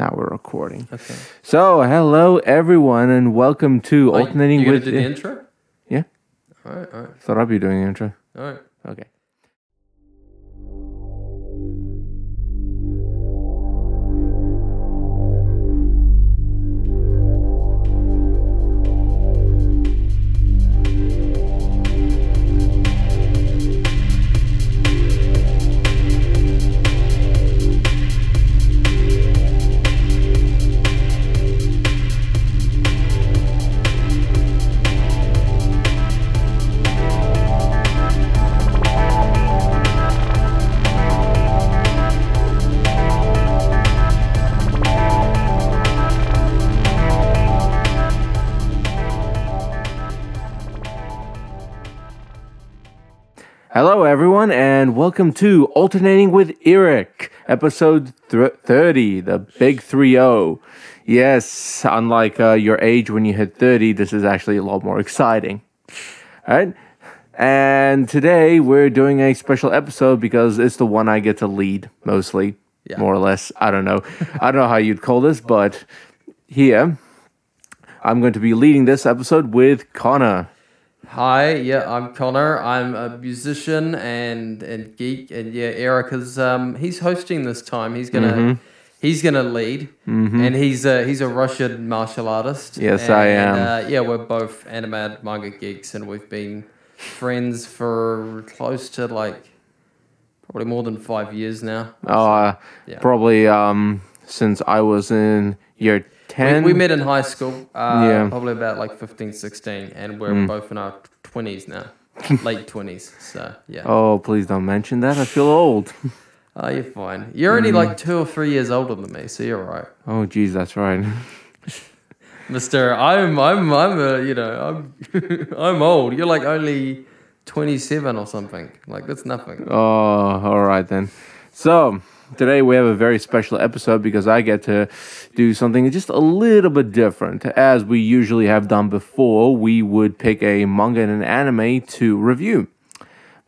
Now we're recording. Okay. So, hello everyone, and welcome to Oh, you- alternating you with. do the intro? Yeah. All right. All right. Thought I'd be doing the intro. All right. Okay. And welcome to Alternating with Eric, episode th- 30, the big 3 0. Yes, unlike uh, your age when you hit 30, this is actually a lot more exciting. All right? And today we're doing a special episode because it's the one I get to lead mostly, Yeah. more or less. I don't know. I don't know how you'd call this, but here I'm going to be leading this episode with Connor. Hi. Yeah, I'm Connor. I'm a musician and and geek, and yeah, Eric is um he's hosting this time. He's gonna Mm-hmm. he's gonna lead, and he's a he's a Russian martial artist. Yes, I And, am. Uh, yeah, we're both animated manga geeks, and we've been friends for close to like probably more than five years now. Uh, Yeah. Probably um, since I was in year 10. We, we met in high school, uh, Yeah. Mm. probably about like 15, 16, and we're both in our 20s now, late 20s. So, yeah. Oh, please don't mention that. I feel old. Oh, you're fine. You're only Mm. like two or three years older than me, so you're right. Oh, geez, that's right. Mister, I'm, I'm, I'm, a, you know, I'm, I'm old. You're like only 27 or something. Like, that's nothing. Oh, all right then. So, today we have a very special episode because I get to do something just a little bit different. As we usually have done before, we would pick a manga and an anime to review.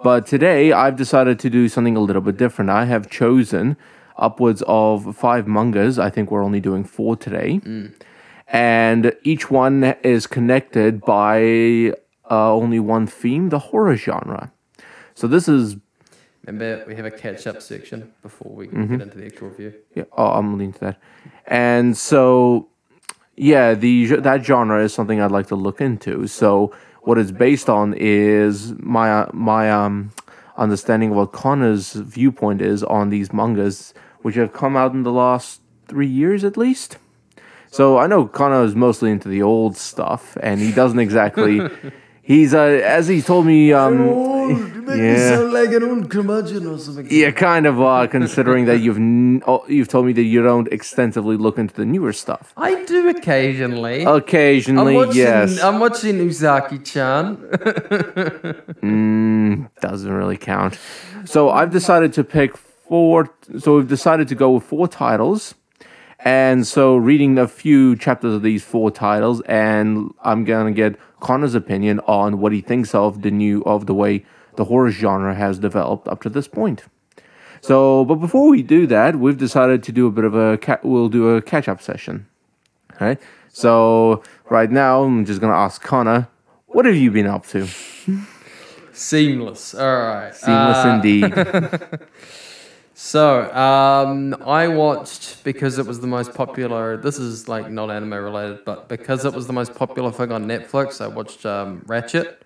But today I've decided to do something a little bit different. I have chosen upwards of five mangas. I think we're only doing four today. And each one is connected by uh, only one theme the horror genre. So this is Remember, we have a catch up section before we Mm-hmm. get into the actual review. Yeah, oh, I'm leaning to that. And so, yeah, the that genre is something I'd like to look into. So, what it's based on is my my um understanding of what Connor's viewpoint is on these mangas, which have come out in the last three years at least. So I know Connor is mostly into the old stuff, and he doesn't exactly. He's uh, as he told me. Um, yeah. like an old curmudgeon or something. Yeah, kind of. Uh, considering that you've n- oh, you've told me that you don't extensively look into the newer stuff. I do occasionally. Occasionally, I'm watching, yes, I'm watching Uzaki-chan. doesn't really count. So I've decided to pick four. So we've decided to go with four titles, and so reading a few chapters of these four titles, and I'm gonna get Connor's opinion on what he thinks of the new of the way the horror genre has developed up to this point. So, but before we do that, we've decided to do a bit of a we'll do a catch up session. All right. So right now, I'm just gonna ask Connor, what have you been up to? Seamless. All right. Seamless Uh, indeed. So, um, I watched because it was the most popular. This is like not anime related, but because it was the most popular thing on Netflix, I watched um, Ratched,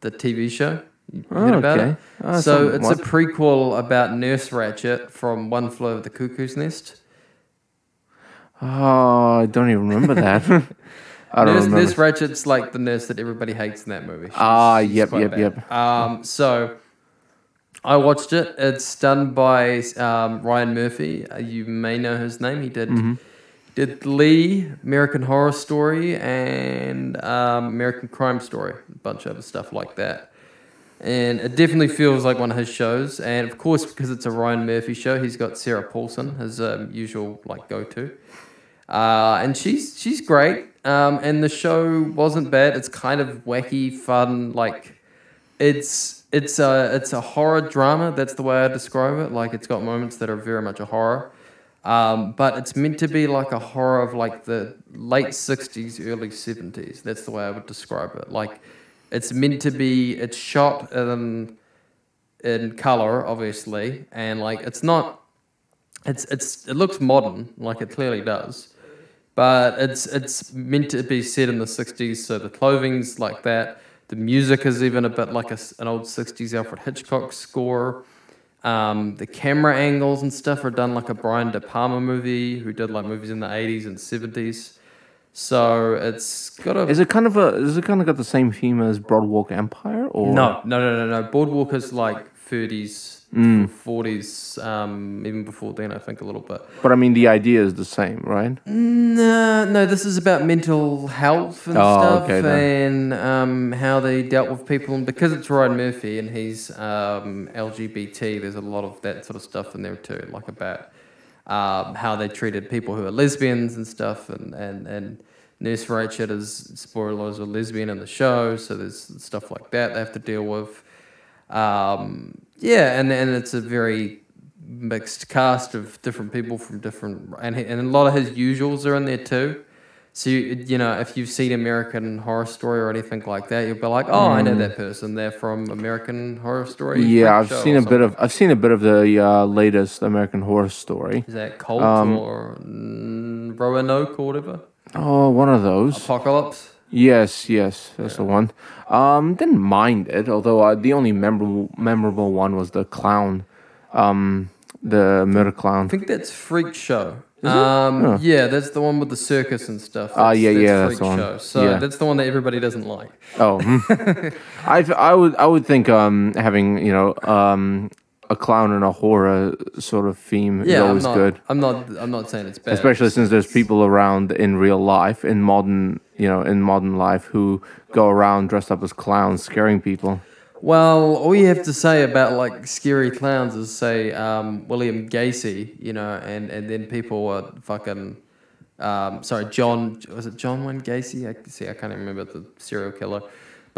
the TV show. You heard about okay. it? Uh, so it's a prequel about Nurse Ratched from One Flew Over the Cuckoo's Nest. Oh, I don't even remember that. I don't Nurse, remember. Nurse Ratched's like the nurse that everybody hates in that movie. She's- Ah, yep, yep, bad. yep. Um, so I watched it. It's done by um, Ryan Murphy. Uh, you may know his name. He did Mm-hmm. did Glee, American Horror Story, and um, American Crime Story, a bunch of other stuff like that. And it definitely feels like one of his shows. And of course, because it's a Ryan Murphy show, he's got Sarah Paulson, his um, usual like go to. Uh, and she's she's great. Um, and the show wasn't bad. It's kind of wacky, fun. Like it's it's a it's a horror drama. That's the way I describe it. Like it's got moments that are very much a horror. Um, but it's meant to be like a horror of like the late '60s, early '70s. That's the way I would describe it. Like, it's meant to be. It's shot in in color, obviously, and like it's not. It's it's it looks modern, like it clearly does, but it's it's meant to be set in the '60s, so the clothing's like that. The music is even a bit like a, an old '60s Alfred Hitchcock score. Um, the camera angles and stuff are done like a Brian De Palma movie, who did like movies in the '80s and '70s. So it's got a Is it kind of a? Is it kind of got the same theme as Boardwalk Empire? Or no, no, no, no, no. Boardwalk is like 30s, Mm. 40s, um, even before then, I think a little bit. But I mean, the idea is the same, right? No, no, this is about mental health and Oh, stuff okay, then. and um, how they dealt with people. And because it's Ryan Murphy and he's um, LGBT, there's a lot of that sort of stuff in there too, like about um, how they treated people who are lesbians and stuff. And, and, and Nurse Ratched is, spoilers, a lesbian in the show, so there's stuff like that they have to deal with. Um, yeah, and, and it's a very mixed cast of different people from different, and, and a lot of his usuals are in there too. So you, you know, if you've seen American Horror Story or anything like that, you'll be like, oh, I know that person. They're from American Horror Story. Mm. Yeah, I've seen a bit of. I've seen a bit of the uh, latest American Horror Story. Is that Cult Um, or mm, Roanoke or whatever? Oh, one of those. Apocalypse. Yes, yes, that's the one. Um, didn't mind it, although uh, the only memorable memorable one was the clown, um, the murder clown. I think that's Freak Show. Um, Oh. Yeah, that's the one with the circus and stuff. Ah, That's- yeah, that's yeah, Freak that's the one. Show. So Yeah. that's the one that everybody doesn't like. Oh, hmm. I I would I would think um having you know um a clown and a horror sort of theme is Yeah, I'm always not, good. I'm not. I'm not saying it's bad. especially since there's people around in real life in modern you know in modern life who go around dressed up as clowns scaring people Well, all you have to say about like scary clowns is say um, William Gacy, you know, and, and then people are fucking. Um, sorry, John was it John Wayne Gacy? I see, I can't even remember the serial killer,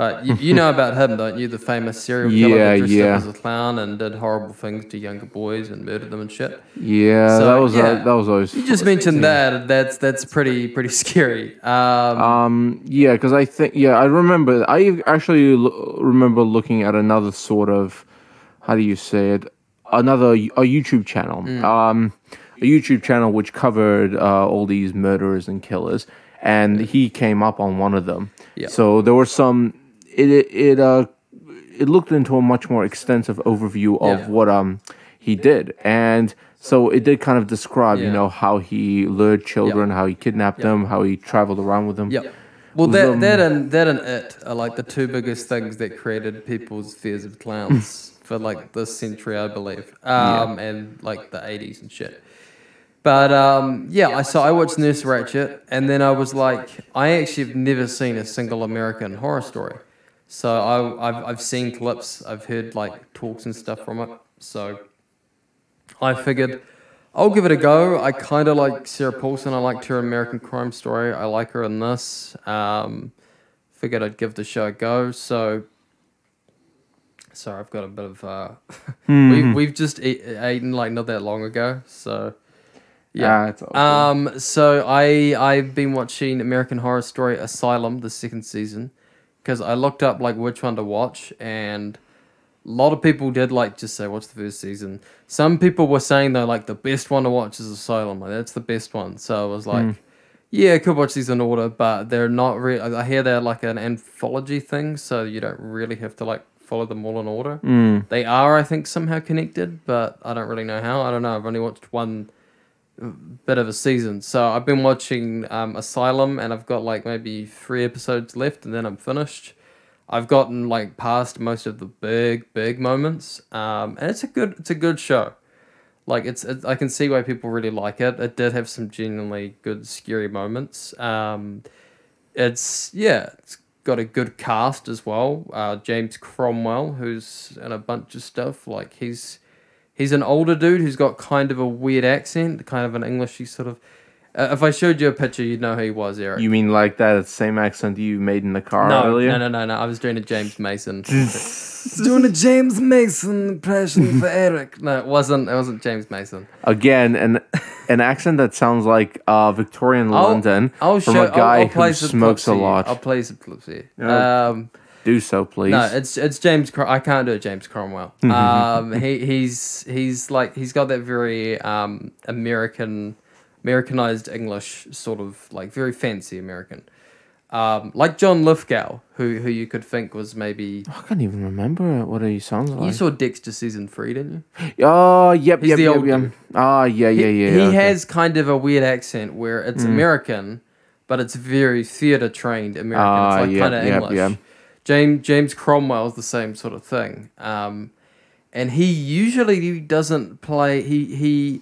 but you, you know about him, don't you? The famous serial killer Yeah, that dressed yeah. up as a clown and did horrible things to younger boys and murdered them and shit. yeah So, that was yeah. Uh, that was always You just mentioned that. That's that's pretty pretty scary. Um, um yeah because i think yeah i remember i actually l- remember looking at another sort of how do you say it another a youtube channel Mm. um a youtube channel which covered uh, all these murderers and killers and he came up on one of them Yeah. so there were some it it, uh it looked into a much more extensive overview of Yeah. what um he did and so it did kind of describe you know how he lured children how he kidnapped Yeah. them how he traveled around with them Yep. Well, that um, that and that and it are like the two biggest things that created people's fears of clowns for like this century, I believe, um, and like the eighties and shit. But um, yeah, I so I watched Nurse Ratched, and then I was like, I actually have never seen a single American horror story. So I, I've I've seen clips, I've heard like talks and stuff from it. So I figured I'll give it a go. I kind of like Sarah Paulson. I liked her American Crime Story. I like her in this. Um, figured I'd give the show a go. So, sorry, I've got a bit of. Uh, Hmm. we we've just eat, eaten like not that long ago. So, yeah. Ah. Um, so I I've been watching American Horror Story Asylum the second season because I looked up like which one to watch and a lot of people did like just say watch the first season. Some people were saying though like the best one to watch is Asylum. Like that's the best one. So I was like, yeah, I could watch these in order, but they're not really. I hear they're like an anthology thing, so you don't really have to like follow them all in order. Mm. They are, I think, somehow connected, but I don't really know how. I don't know. I've only watched one bit of a season, so I've been watching um, Asylum, and I've got like maybe three episodes left, and then I'm finished. I've gotten like past most of the big, big moments, um, and it's a good, it's a good show. Like it's, it, I can see why people really like it. It did have some genuinely good, scary moments. Um, it's yeah, it's got a good cast as well. Uh, James Cromwell, who's in a bunch of stuff. Like he's he's an older dude who's got kind of a weird accent, kind of an Englishy sort of Uh, if I showed you a picture, you'd know who he was, Eric. You mean like that same accent you made in the car no, earlier? no, no, no, no. I was doing a James Mason. Doing a James Mason impression for Eric. no, it wasn't. It wasn't James Mason. Again, an an accent that sounds like uh, Victorian I'll- London I'll from show. a guy I'll, who smokes a lot. I'll play some clips here. Um, Do so, please. no, it's it's James. Crom- I can't do it. James Cromwell. um, he he's he's like he's got that very um American, Americanized English sort of like very fancy American. Um, like John Lithgow, who who you could think was maybe I can't even remember what he sounds like. you saw Dexter season three, didn't you? Oh, yep, He's yep, the yep, old yep. dude. Ah, yeah, yeah, yeah. He okay. has kind of a weird accent where it's Mm. American, but it's very theater trained American. Ah, it's like yep, kind of yep, English. yep. James James Cromwell is the same sort of thing. Um, and he usually doesn't play. He he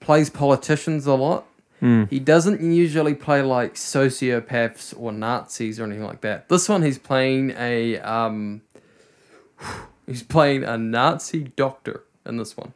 plays politicians a lot. Hmm. He doesn't usually play like sociopaths or Nazis or anything like that. This one, he's playing a um, he's playing a Nazi doctor in this one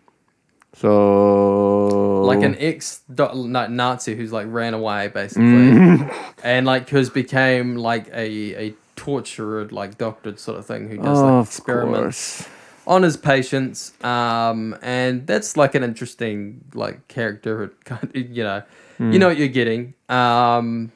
So like an ex like Nazi who's like ran away basically, Mm. and like who's became like a a tortured like doctored sort of thing who does Oh, like experiments course. on his patients. Um, and that's like an interesting like character kind of, you know Hmm. you know what you're getting. Um,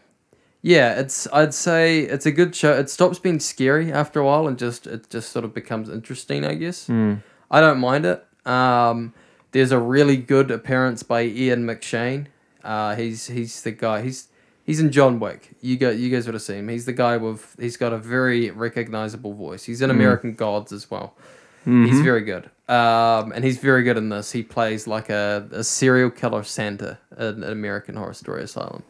yeah, it's I'd say it's a good show. It stops being scary after a while and just it just sort of becomes interesting, I guess. Hmm. I don't mind it. Um, there's a really good appearance by Ian McShane. Uh, he's he's the guy. He's he's in John Wick. You go you guys would have seen him. He's the guy with he's got a very recognizable voice. He's in American Gods as well. He's very good. Um, and he's very good in this. He plays like a, a serial killer Santa in an American Horror Story Asylum.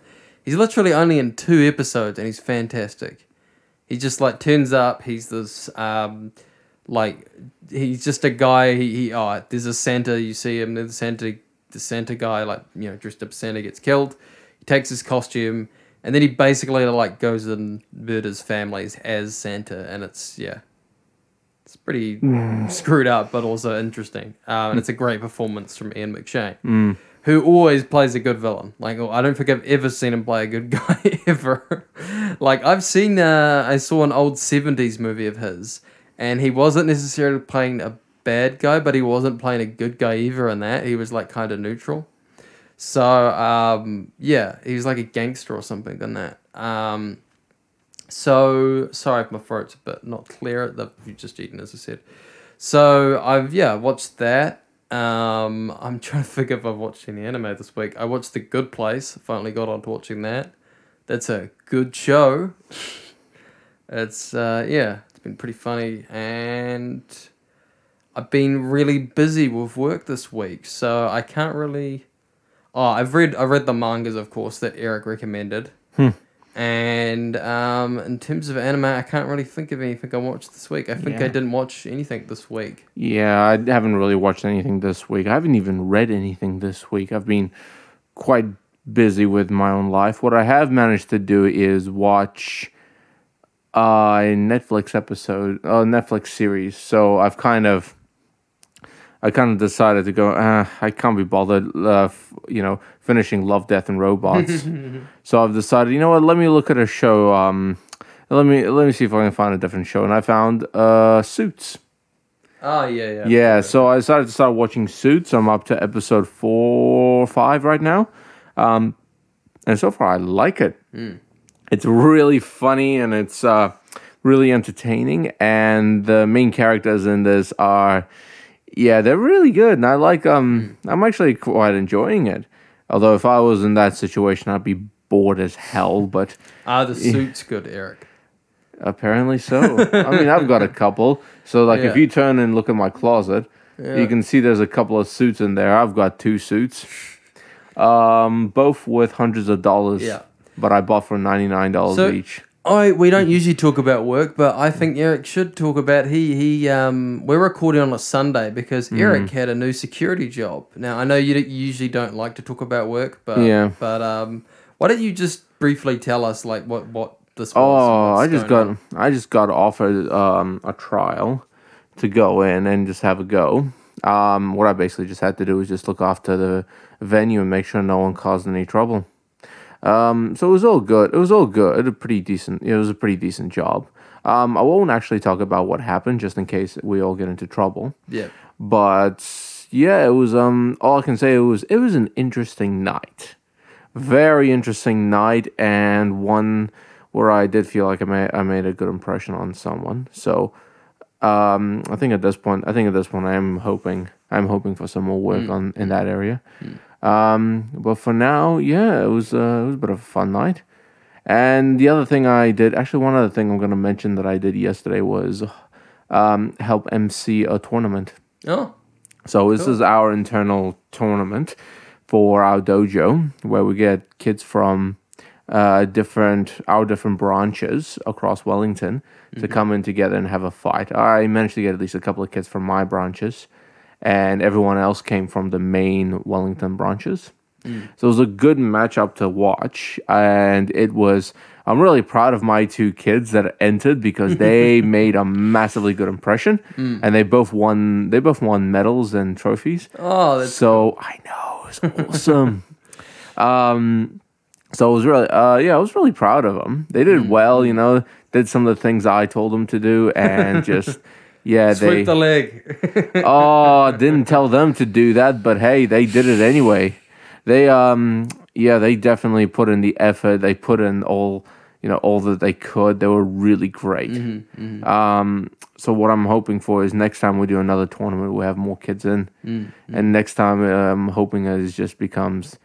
He's literally only in two episodes and he's fantastic. He just like turns up. He's this um, like he's just a guy. He, he oh, there's a Santa. You see him. The Santa, the Santa guy, like you know, dressed up Santa gets killed. Takes his costume and then he basically like goes and murders families as Santa, and it's yeah, it's pretty screwed up, but also interesting. Um, and it's a great performance from Ian McShane who always plays a good villain. Like oh, I don't think I've ever seen him play a good guy ever. like I've seen, uh, I saw an old seventies movie of his, and he wasn't necessarily playing a bad guy, but he wasn't playing a good guy either. In that, he was like kind of neutral. So um, yeah, he was like a gangster or something in that. Um, so sorry if my throat's a bit not clear. You've just eaten, as I said. So I've yeah watched that. Um, I'm trying to figure if I've watched any anime this week. I watched The Good Place. Finally got on to watching that. That's a good show. It's uh, yeah, it's been pretty funny, and I've been really busy with work this week, so I can't really. Oh, I've read I read the mangas, of course, that Eric recommended. And um, in terms of anime, I can't really think of anything I watched this week. I think I didn't watch anything this week. Yeah, I haven't really watched anything this week. I haven't even read anything this week. I've been quite busy with my own life. What I have managed to do is watch uh, a Netflix episode, a Netflix series. So I've kind of, I kind of decided to go. Uh, I can't be bothered, uh, f- you know, finishing Love, Death, and Robots. so I've decided, you know what? Let me look at a show. Um, let me let me see if I can find a different show, and I found uh, Suits. Oh yeah, yeah. Yeah, so I decided to start watching Suits. I'm up to episode four or five right now. Um, and so far, I like it. It's really funny and it's uh, really entertaining. And the main characters in this are, yeah, they're really good. And I like, um, I'm actually quite enjoying it. Although, if I was in that situation, I'd be bored as hell. But Ah, the suit's good, Eric. Apparently so. I mean, I've got a couple. So, like, if you turn and look at my closet, you can see there's a couple of suits in there. I've got two suits, um, both worth hundreds of dollars. Yeah. But I bought for ninety nine dollars So- each. I we don't usually talk about work, but I think Eric should talk about he he um we're recording on a Sunday because Mm. Eric had a new security job. Now I know you you usually don't like to talk about work, but Yeah. but um why don't you just briefly tell us like what what this was? Oh, I just got on? I just got offered um, a trial to go in and just have a go. Um, what I basically just had to do was just look after the venue and make sure no one caused any trouble. Um, so it was all good. It was all good. A pretty decent. It was a pretty decent job. Um, I won't actually talk about what happened, just in case we all get into trouble. Yeah. But yeah, it was. Um, all I can say it was it was an interesting night, very interesting night, and one where I did feel like I made I made a good impression on someone. So, um, I think at this point, I think at this point, I'm hoping I'm hoping for some more work on in that area. Um, but for now, yeah, it was uh, it was a bit of a fun night. And the other thing I did, actually, one other thing I'm going to mention that I did yesterday was um, help MC a tournament. Oh. So this is our internal tournament for our dojo, where we get kids from uh, different our different branches across Wellington to come in together and have a fight. I managed to get at least a couple of kids from my branches, and everyone else came from the main Wellington branches. So it was a good matchup to watch, and it was. I'm really proud of my two kids that entered because they made a massively good impression, and they both won. They both won medals and trophies. Oh, that's so I know it's awesome. um, so I was really, uh, yeah, I was really proud of them. They did well, you know. Did some of the things I told them to do, and just yeah, they sweep the leg. oh, didn't tell them to do that, but hey, they did it anyway. They um yeah, they definitely put in the effort. They put in all you know all that they could. They were really great. Mm-hmm, mm-hmm. Um, so what I'm hoping for is next time we do another tournament, we have more kids in, mm, mm. and next time I'm hoping it just becomes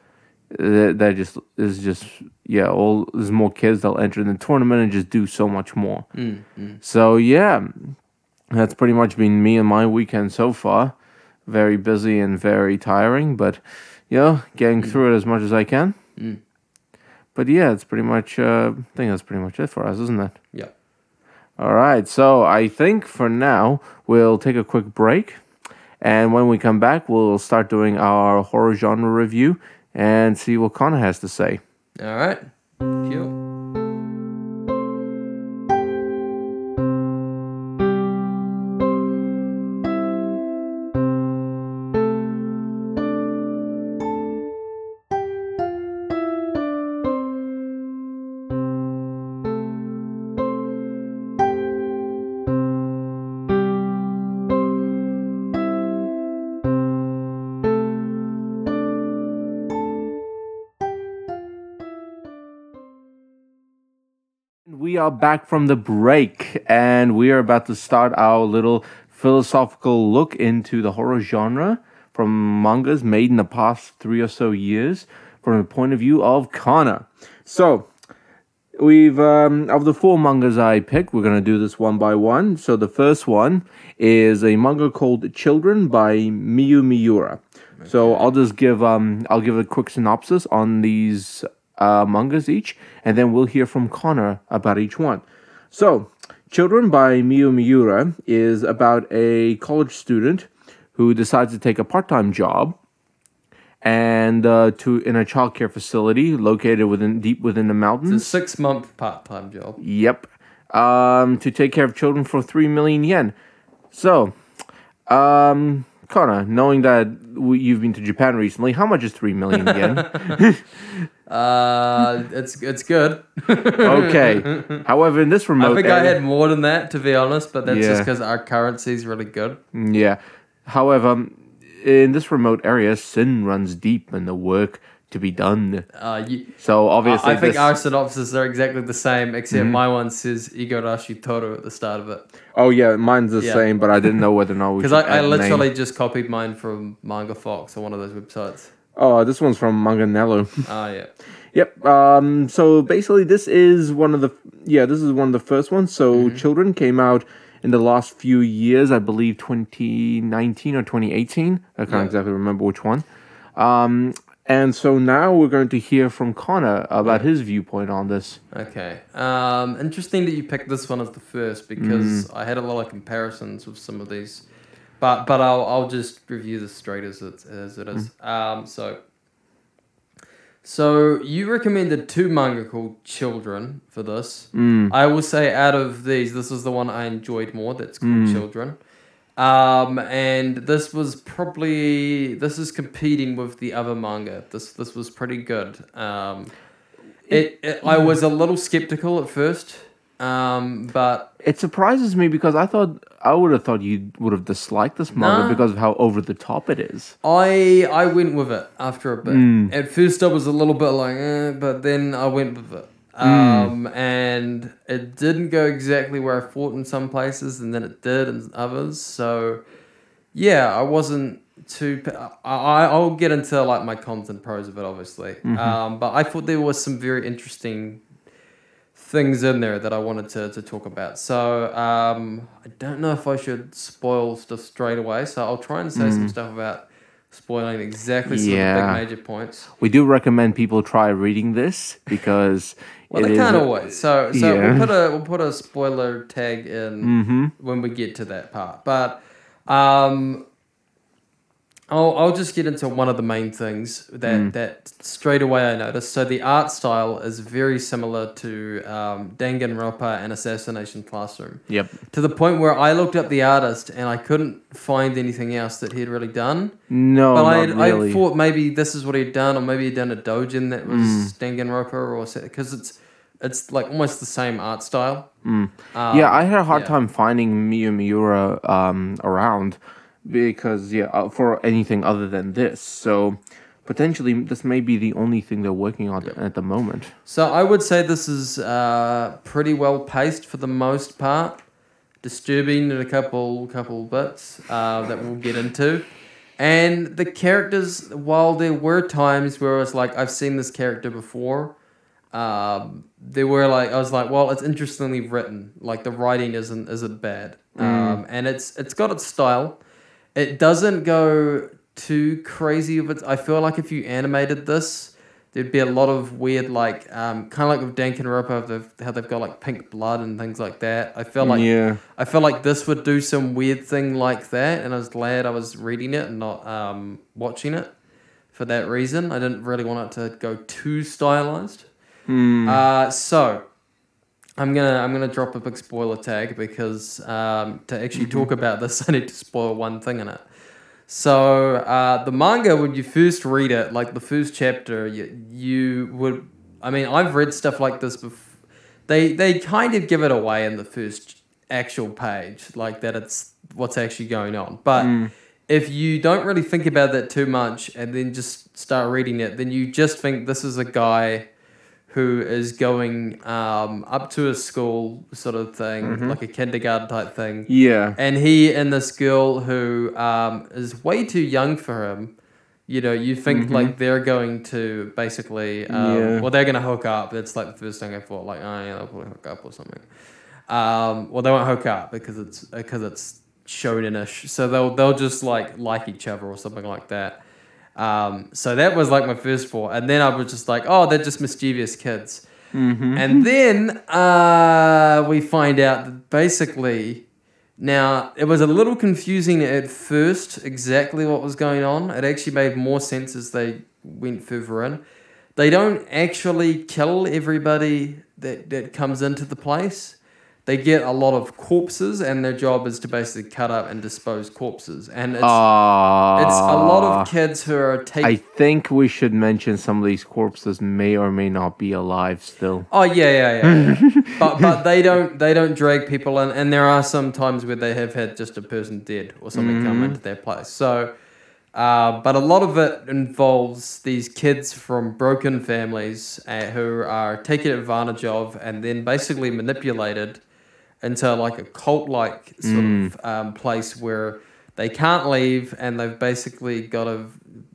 that just is just yeah all there's more kids that'll enter in the tournament and just do so much more. Mm, so yeah, that's pretty much been me and my weekend so far. Very busy and very tiring, but you know, getting through it as much as I can. But yeah, it's pretty much. Uh, I think that's pretty much it for us, isn't it? yeah. All right. So I think for now we'll take a quick break, and when we come back, we'll start doing our horror genre review and see what Connor has to say. All right. Are back from the break, and we are about to start our little philosophical look into the horror genre from mangas made in the past three or so years from the point of view of Connor. So, we've um, of the four mangas I picked, we're gonna do this one by one. So the first one is a manga called Children by Miyu Miura. So I'll just give um I'll give a quick synopsis on these uh, mangas each, and then we'll hear from Connor about each one. So, Children by Miyu Miura is about a college student who decides to take a part-time job and uh, to in a childcare facility located within deep within the mountains. It's a six month part time job. Yep. Um, to take care of children for three million yen. So, um, Connor, knowing that you've been to Japan recently, how much is three million yen? Uh, it's it's good. okay. However, in this remote I think I had more than that to be honest, but that's just because our currency is really good. Yeah. However, in this remote area, sin runs deep and the work to be done. Uh, you, So obviously, I think this- our synopses are exactly the same, except Mm-hmm. my one says Igarashi Toru at the start of it. oh yeah, mine's the Yeah. same, but I didn't know whether or not Because I, I a name. literally just copied mine from Manga Fox or one of those websites. Oh, this one's from Manganelo. Ah, yeah. Yep. Um, so basically, this is one of the yeah, this is one of the first ones. So Children came out in the last few years, I believe 2019 or 2018. I can't Yeah. exactly remember which one. Um, and so now we're going to hear from Connor about his viewpoint on this. Okay. Um, interesting that you picked this one as the first because Mm. I had a lot of comparisons with some of these, but but I'll I'll just review this straight as it as it is. Mm. Um, so. So you recommended two manga called Children for this. Mm. I will say out of these, this is the one I enjoyed more. That's called Mm. Children. Um, and this was probably this is competing with the other manga. This this was pretty good. Um, it, it I was a little skeptical at first, um, but It surprises me because I thought I would have thought you would have disliked this manga Nah. because of how over the top it is. I I went with it after a bit. Mm. At first, I was a little bit like, eh, but then I went with it. Mm. Um, and it didn't go exactly where I thought in some places, and then it did in others. So, yeah, I wasn't too. I I'll get into like my cons and pros of it, obviously. Mm-hmm. Um, but I thought there was some very interesting things in there that I wanted to, to talk about. So um, I don't know if I should spoil stuff straight away. So I'll try and say some stuff about spoiling exactly some. Yeah. of the big major points. We do recommend people try reading this because Well, they can't always. So so Yeah. we'll put a we'll put a spoiler tag in Mhm. when we get to that part. But um, I'll I'll just get into one of the main things that Mm. that straight away I noticed. So the art style is very similar to um, Danganronpa and Assassination Classroom. Yep. to the point where I looked up the artist and I couldn't find anything else that he'd really done. No, but not I, really. I thought maybe this is what he'd done, or maybe he'd done a dojin that was Mm. Danganronpa, or because it's it's like almost the same art style. Mm. Um, yeah, I had a hard yeah. time finding Miyu Miura um, around because yeah, uh, for anything other than this. So potentially, this may be the only thing they're working on at the moment. So I would say this is uh, pretty well paced for the most part. Disturbing in a couple couple bits uh, that we'll get into. And the characters, while there were times where I was like, I've seen this character before, um, they were like, I was like, well, it's interestingly written. Like the writing isn't isn't bad, um, and it's it's got its style. It doesn't go too crazy with it. I feel like if you animated this, there'd be a lot of weird, like, um, kind of like with Danganronpa, they've, how they've got like pink blood and things like that. I feel like yeah, I feel like this would do some weird thing like that, and I was glad I was reading it and not um, watching it for that reason. I didn't really want it to go too stylized. Hmm. Uh, so I'm gonna I'm gonna drop a big spoiler tag because um, to actually talk about this, I need to spoil one thing in it. So uh, the manga, when you first read it, like the first chapter, you, you would. I mean, I've read stuff like this before. They they kind of give it away in the first actual page, like that it's what's actually going on. But if you don't really think about that too much and then just start reading it, then you just think this is a guy who is going um, up to a school sort of thing, like a kindergarten type thing. yeah, And he and this girl who um, is way too young for him, you know, you think like they're going to basically, um, Yeah. well, they're going to hook up. That's like the first thing I thought, like, oh, yeah, they'll probably hook up or something. Um, well, they won't hook up because it's because it's shonenish. So they'll they'll just like like each other or something like that. Um, so that was like my first thought, and then I was just like, oh, they're just mischievous kids. And then uh, we find out that basically, now it was a little confusing at first exactly what was going on. It actually made more sense as they went further in. They don't actually kill everybody that, that comes into the place. They get a lot of corpses, and their job is to basically cut up and dispose corpses. And it's, uh, it's a lot of kids who are taking. I think we should mention some of these corpses may or may not be alive still. Oh yeah, yeah, yeah. yeah. but but they don't they don't drag people in, and there are some times where they have had just a person dead or something come into their place. So, uh, but a lot of it involves these kids from broken families uh, who are taken advantage of and then basically manipulated into like a cult like sort of mm. um, place where they can't leave and they've basically got to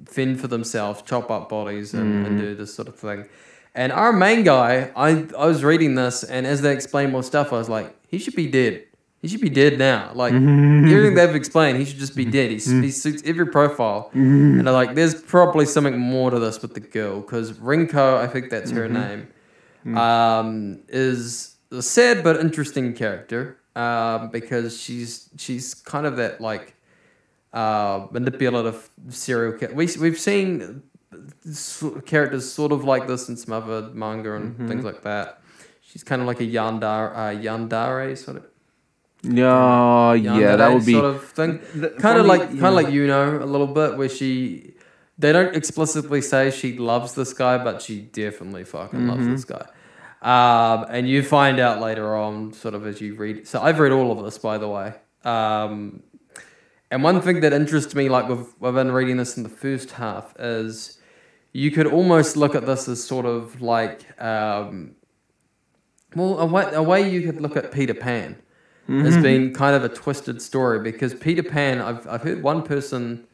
fend for themselves, chop up bodies, and, and mm-hmm. do this sort of thing. And our main guy, I I was reading this, and as they explain more stuff, I was like, he should be dead. He should be dead now. Like mm-hmm. everything they've explained, he should just be dead. He's, he mm. suits every profile. Mm-hmm. And they're like, there's probably something more to this with the girl because Rinko, I think that's her name, mm. um, is a sad but interesting character um, because she's she's kind of that like uh, manipulative serial killer. We we've seen characters sort of like this in some other manga and things like that. She's kind of like a yandere, uh, yandere sort of. Yeah, yeah, that would be sort of thing. Kind of like kind of like you know a little bit where she they don't explicitly say she loves this guy, but she definitely fucking loves Mm-hmm. this guy. Um, and you find out later on, sort of as you read. So I've read all of this, by the way. Um, and one thing that interests me, like with, within reading this in the first half, is you could almost look at this as sort of like, um, well, a way, a way you could look at Peter Pan as being kind of a twisted story because Peter Pan, I've, I've heard one person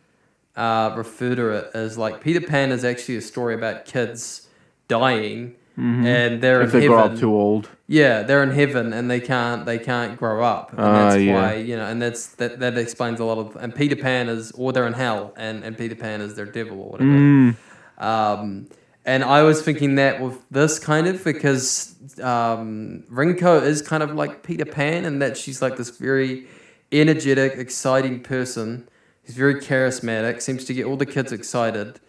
uh, refer to it as like Peter Pan is actually a story about kids dying and they're If in they grow up too old. Yeah, they're in heaven and they can't they can't grow up, and Ah, that's yeah. why you know, and that's that that explains a lot of. And Peter Pan is, or they're in hell, and and Peter Pan is their devil or whatever. Mm. Um, and I was thinking that with this kind of because um, Rinko is kind of like Peter Pan, and that she's like this very energetic, exciting person. She's very charismatic, seems to get all the kids excited.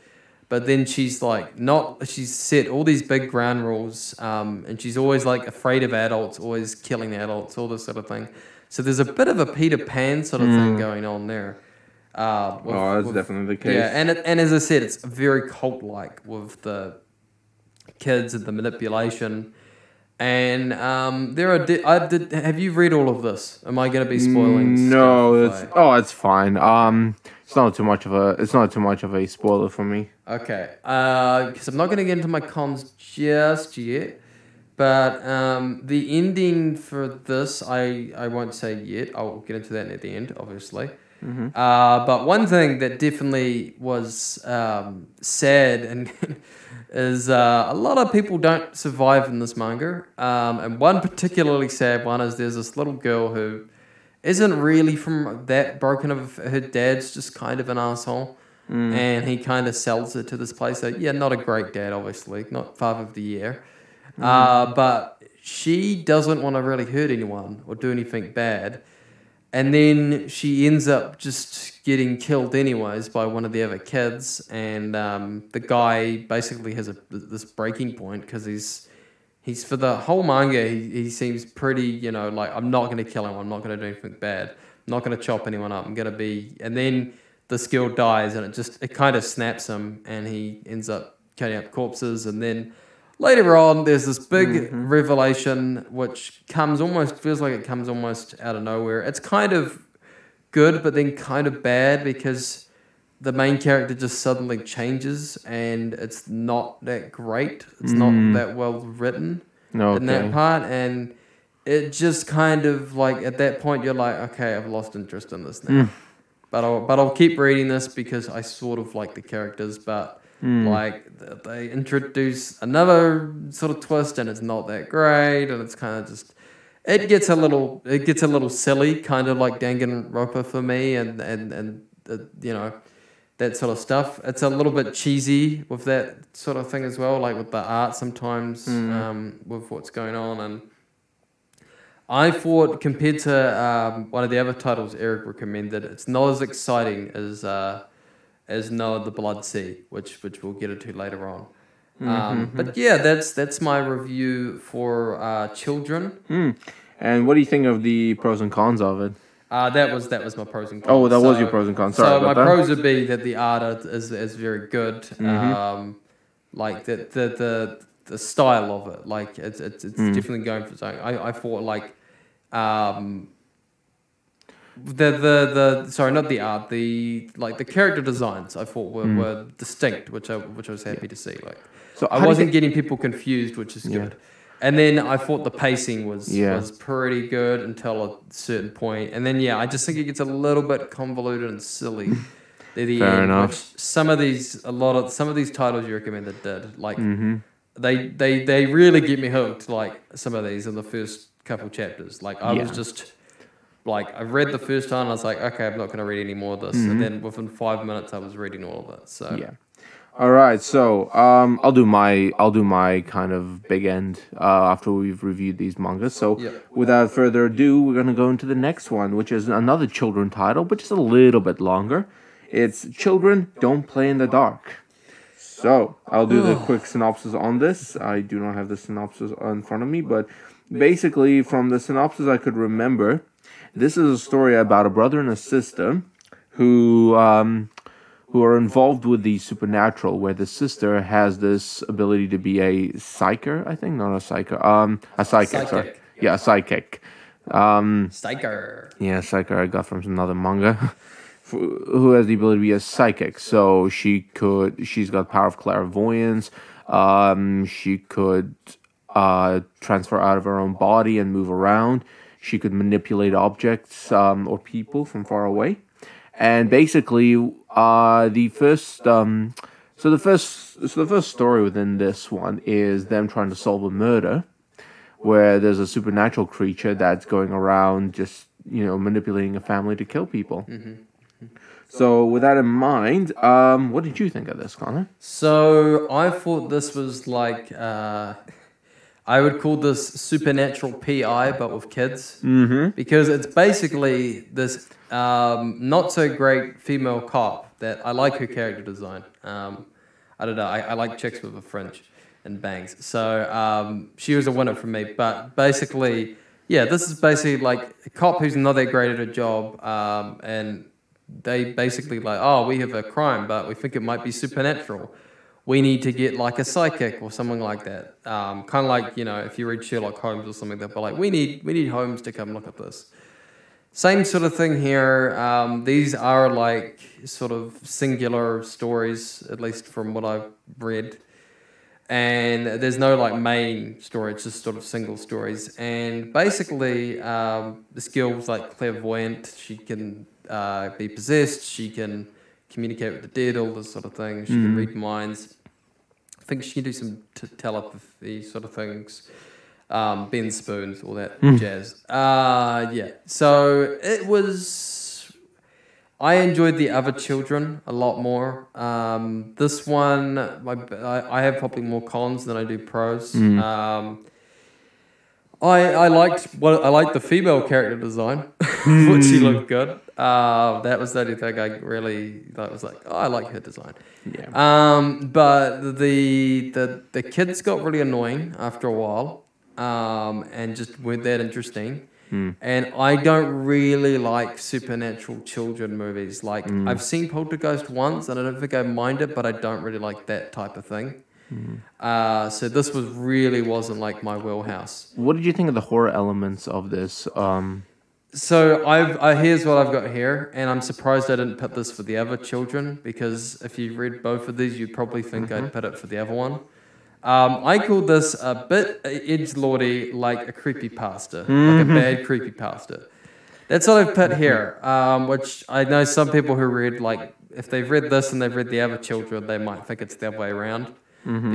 But then she's like not. She's set all these big ground rules, um, and she's always like afraid of adults, always killing adults, all this sort of thing. So there's a bit of a Peter Pan sort of thing going on there. Uh, with- Oh, that's with- definitely the case. yeah, and it, and as I said, it's very cult like with the kids and the manipulation. And um, there are. Di- I did. Have you read all of this? Am I going to be spoiling? Mm, No, it's oh, it's fine. Um, it's not too much of a it's not too much of a spoiler for me. Okay. Because I'm not going to get into my cons just yet. But um, the ending for this, I, I won't say yet. I'll get into that at the end, obviously. Uh, but one thing that definitely was um, sad and is uh, a lot of people don't survive in this manga. Um, and one particularly sad one is there's this little girl who isn't really from that broken of her dad's just kind of an asshole. And he kind of sells it to this place. So, yeah, not a great dad, obviously, not father of the year. Uh, but she doesn't want to really hurt anyone or do anything bad. And then she ends up just getting killed anyways by one of the other kids. And um, the guy basically has a this breaking point because he's he's for the whole manga. He, he seems pretty, you know, like I'm not going to kill him. I'm not going to do anything bad. I'm not going to chop anyone up. I'm going to be. And then this girl dies, and it just it kind of snaps him, and he ends up cutting up corpses. And then later on, there's this big mm-hmm. revelation which comes almost feels like it comes almost out of nowhere. It's kind of good, but then kind of bad because the main character just suddenly changes, and it's not that great. It's not hmm. that well written No, in that part, and it just kind of like at that point you're like, okay, I've lost interest in this now. Hmm. But I'll but I'll keep reading this because I sort of like the characters, but hmm. like they introduce another sort of twist, and it's not that great, and it's kind of just. It gets a little, it gets a little silly, kind of like Danganronpa for me, and and and uh, you know, that sort of stuff. It's a little bit cheesy with that sort of thing as well, like with the art sometimes, um, with what's going on. And I thought, compared to um, one of the other titles Eric recommended, it's not as exciting as uh, as Noah the Blood Sea, which which we'll get into later on. Um, but yeah, that's that's my review for uh, children. Hmm. And what do you think of the pros and cons of it? Uh, that was that was my pros and cons. Oh, that was your pros and cons. Sorry so my that. pros would be that the art is is very good. Mm-hmm. Um, like the, the the the style of it, like it's it's, it's Mm. definitely going for something. I, I thought like, um, the the the sorry not the art the like the character designs I thought were, were distinct, which I which I was happy to see. Like Mm. So I wasn't think- getting people confused, which is Yeah. good. And then I thought the pacing was Yeah. was pretty good until a certain point. And then yeah, I just think it gets a little bit convoluted and silly. at the Fair end, enough. Which some of these a lot of some of these titles you recommended did. Like Mm-hmm. they they they really get me hooked. Like some of these in the first couple chapters. Like I was just like I read the first time. I was like, okay, I'm not going to read any more of this. Mm-hmm. And then within five minutes, I was reading all of it. So Yeah. All right, so um, I'll do my I'll do my kind of big end uh, after we've reviewed these mangas. So Yep. without further ado, we're gonna go into the next one, which is another children title, but just a little bit longer. It's Children Don't Play in the Dark. So I'll do the quick synopsis on this. I do not have the synopsis in front of me, but basically from the synopsis I could remember, this is a story about a brother and a sister who um, who are involved with the supernatural, where the sister has this ability to be a psyker, I think, not a psyker, um, a psychic, sorry. Psychic. Yeah, a psychic. Um, Stiker. yeah, psyker I got from another manga. Who has the ability to be a psychic? So she could. She's got power of clairvoyance. Um, she could uh, transfer out of her own body and move around. She could manipulate objects um, or people from far away. And basically, uh, the first. Um, so the first. So the first story within this one is them trying to solve a murder where there's a supernatural creature that's going around just you know manipulating a family to kill people. So with that in mind, um, what did you think of this, Connor? So I thought this was like uh, I would call this supernatural PI, but with kids, mm-hmm. because it's basically this um, not so great female cop that I like her character design. Um, I don't know. I, I like chicks with a fringe and bangs, so um, she was a winner for me. But basically, yeah, this is basically like a cop who's not that great at her job, um, and they basically like, oh, we have a crime, but we think it might be supernatural. We need to get like a psychic or something like that. Um, kind of like you know, if you read Sherlock Holmes or something, they'll be like, we need we need Holmes to come look at this. Same sort of thing here. Um, these are like sort of singular stories, at least from what I've read. And there's no like main story, it's just sort of single stories. And basically, um, this girl's like clairvoyant. She can uh, be possessed, she can communicate with the dead, all this sort of thing. She can read minds. I think she can do some t- telepathy sort of things. Um, Ben Spoons, all that jazz. Uh, yeah. So it was. I enjoyed the other children a lot more. Um, this one, I, I I have probably more cons than I do pros. Um, I, I liked what I liked the female character design. Thought she looked good. Uh, that was the only thing I really that was like. Oh, I like her design. Yeah. Um, but the the the kids got really annoying after a while, um, and just weren't that interesting. And I don't really like supernatural children movies. Like I've seen Poltergeist once, and I don't think I mind it, but I don't really like that type of thing. Uh, so this was really wasn't like my wheelhouse. What did you think of the horror elements of this? Um, So I've uh, here's what I've got here, and I'm surprised I didn't put this for the other children because if you read both of these, you'd probably think I'd put it for the other one. Um, I call this a bit edge lordy, like a creepy pasta, like a bad creepy pasta. That's what I've put here. Um, which I know some people who read like if they've read this and they've read the other children, they might think it's the other way around.